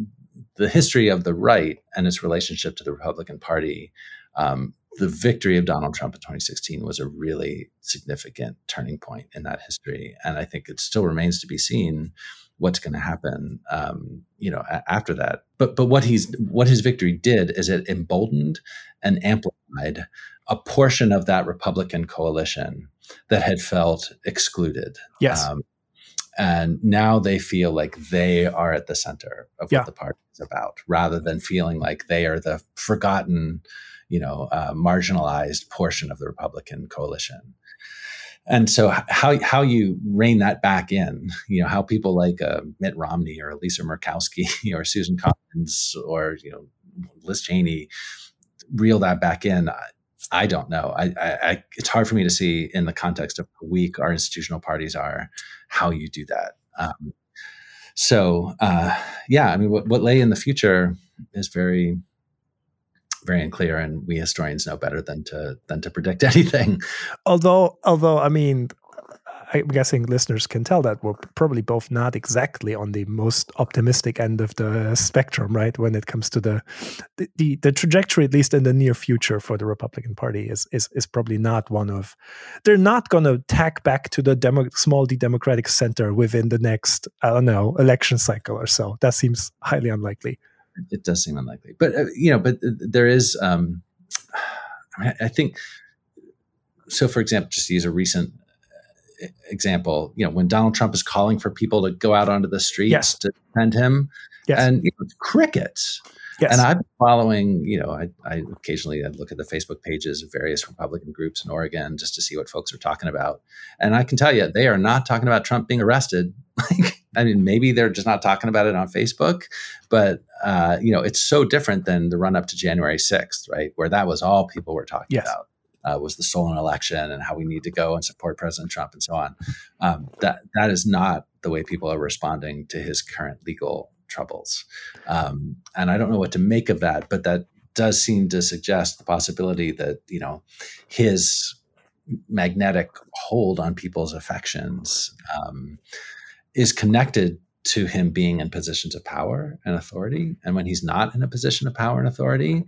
the history of the right and its relationship to the Republican Party um, the victory of Donald Trump in 2016 was a really significant turning point in that history, and I think it still remains to be seen what's going to happen, um, you know, a- after that. But but what he's what his victory did is it emboldened and amplified a portion of that Republican coalition that had felt excluded. Yes. Um, and now they feel like they are at the center of yeah. what the party is about, rather than feeling like they are the forgotten you know, uh, marginalized portion of the Republican coalition. And so, how how you rein that back in, you know, how people like uh, Mitt Romney or Lisa Murkowski or Susan Collins or you know Liz Cheney reel that back in. I don't know. I, I, it's hard for me to see in the context of how weak our institutional parties are, how you do that. Um, so, uh, yeah, I mean, what, what lay in the future is very very unclear, and we historians know better than to than to predict anything. Although, although I mean, I'm guessing listeners can tell that we're probably both not exactly on the most optimistic end of the spectrum, right? When it comes to the the, the trajectory, at least in the near future, for the Republican Party is is is probably not one of. They're not going to tack back to the demo, small d democratic center within the next I don't know election cycle or so. That seems highly unlikely it does seem unlikely. But uh, you know, but there is. Um, I, mean, I think so. For example, just to use a recent uh, example, you know, when Donald Trump is calling for people to go out onto the streets yes. to defend him, yes. and you know, crickets. Yes. And I'm following, you know, I, I occasionally I look at the Facebook pages of various Republican groups in Oregon just to see what folks are talking about. And I can tell you, they are not talking about Trump being arrested. I mean, maybe they're just not talking about it on Facebook, but uh, you know, it's so different than the run up to January 6th, right? Where that was all people were talking yes. about. Uh, was the stolen election and how we need to go and support President Trump and so on. Um, that that is not the way people are responding to his current legal troubles. Um, and I don't know what to make of that, but that does seem to suggest the possibility that you know his magnetic hold on people's affections um, is connected to him being in positions of power and authority. And when he's not in a position of power and authority,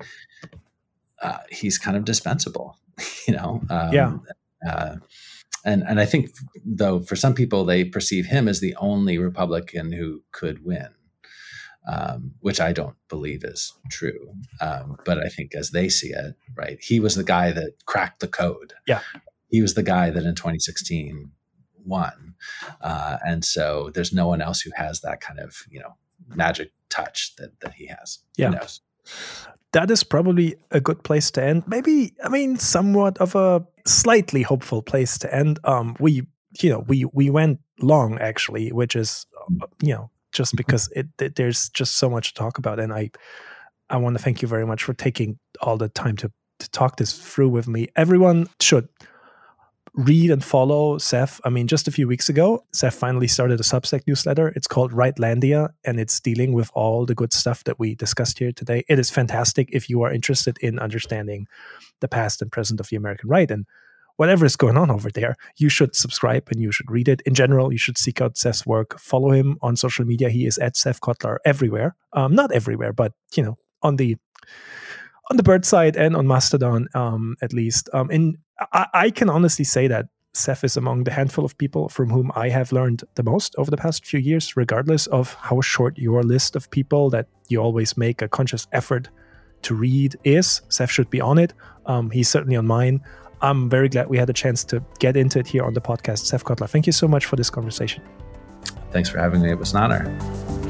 uh, he's kind of dispensable, you know? Um, yeah. Uh, and and I think though for some people they perceive him as the only Republican who could win um, which I don't believe is true. Um, but I think as they see it, right, he was the guy that cracked the code. Yeah. He was the guy that in 2016 won. Uh, and so there's no one else who has that kind of, you know, magic touch that, that he has. Yeah. That is probably a good place to end. Maybe, I mean, somewhat of a slightly hopeful place to end. Um, we, you know, we we went long actually, which is, mm. you know, just mm-hmm. because it, it, there's just so much to talk about and i i want to thank you very much for taking all the time to to talk this through with me everyone should read and follow Seth. I mean, just a few weeks ago, Seth finally started a Substack newsletter. It's called Rightlandia, and it's dealing with all the good stuff that we discussed here today. It is fantastic if you are interested in understanding the past and present of the American right. And whatever is going on over there, you should subscribe and you should read it. In general, you should seek out Seth's work. Follow him on social media. He is at Seth Cotlar everywhere. Um, not everywhere, but you know, on the on the bird side and on Mastodon, um, at least. Um, and I, I can honestly say that Seth is among the handful of people from whom I have learned the most over the past few years, regardless of how short your list of people that you always make a conscious effort to read is. Seth should be on it. Um, he's certainly on mine. I'm very glad we had a chance to get into it here on the podcast. Seth Cotlar, thank you so much for this conversation. Thanks for having me. It was an honor.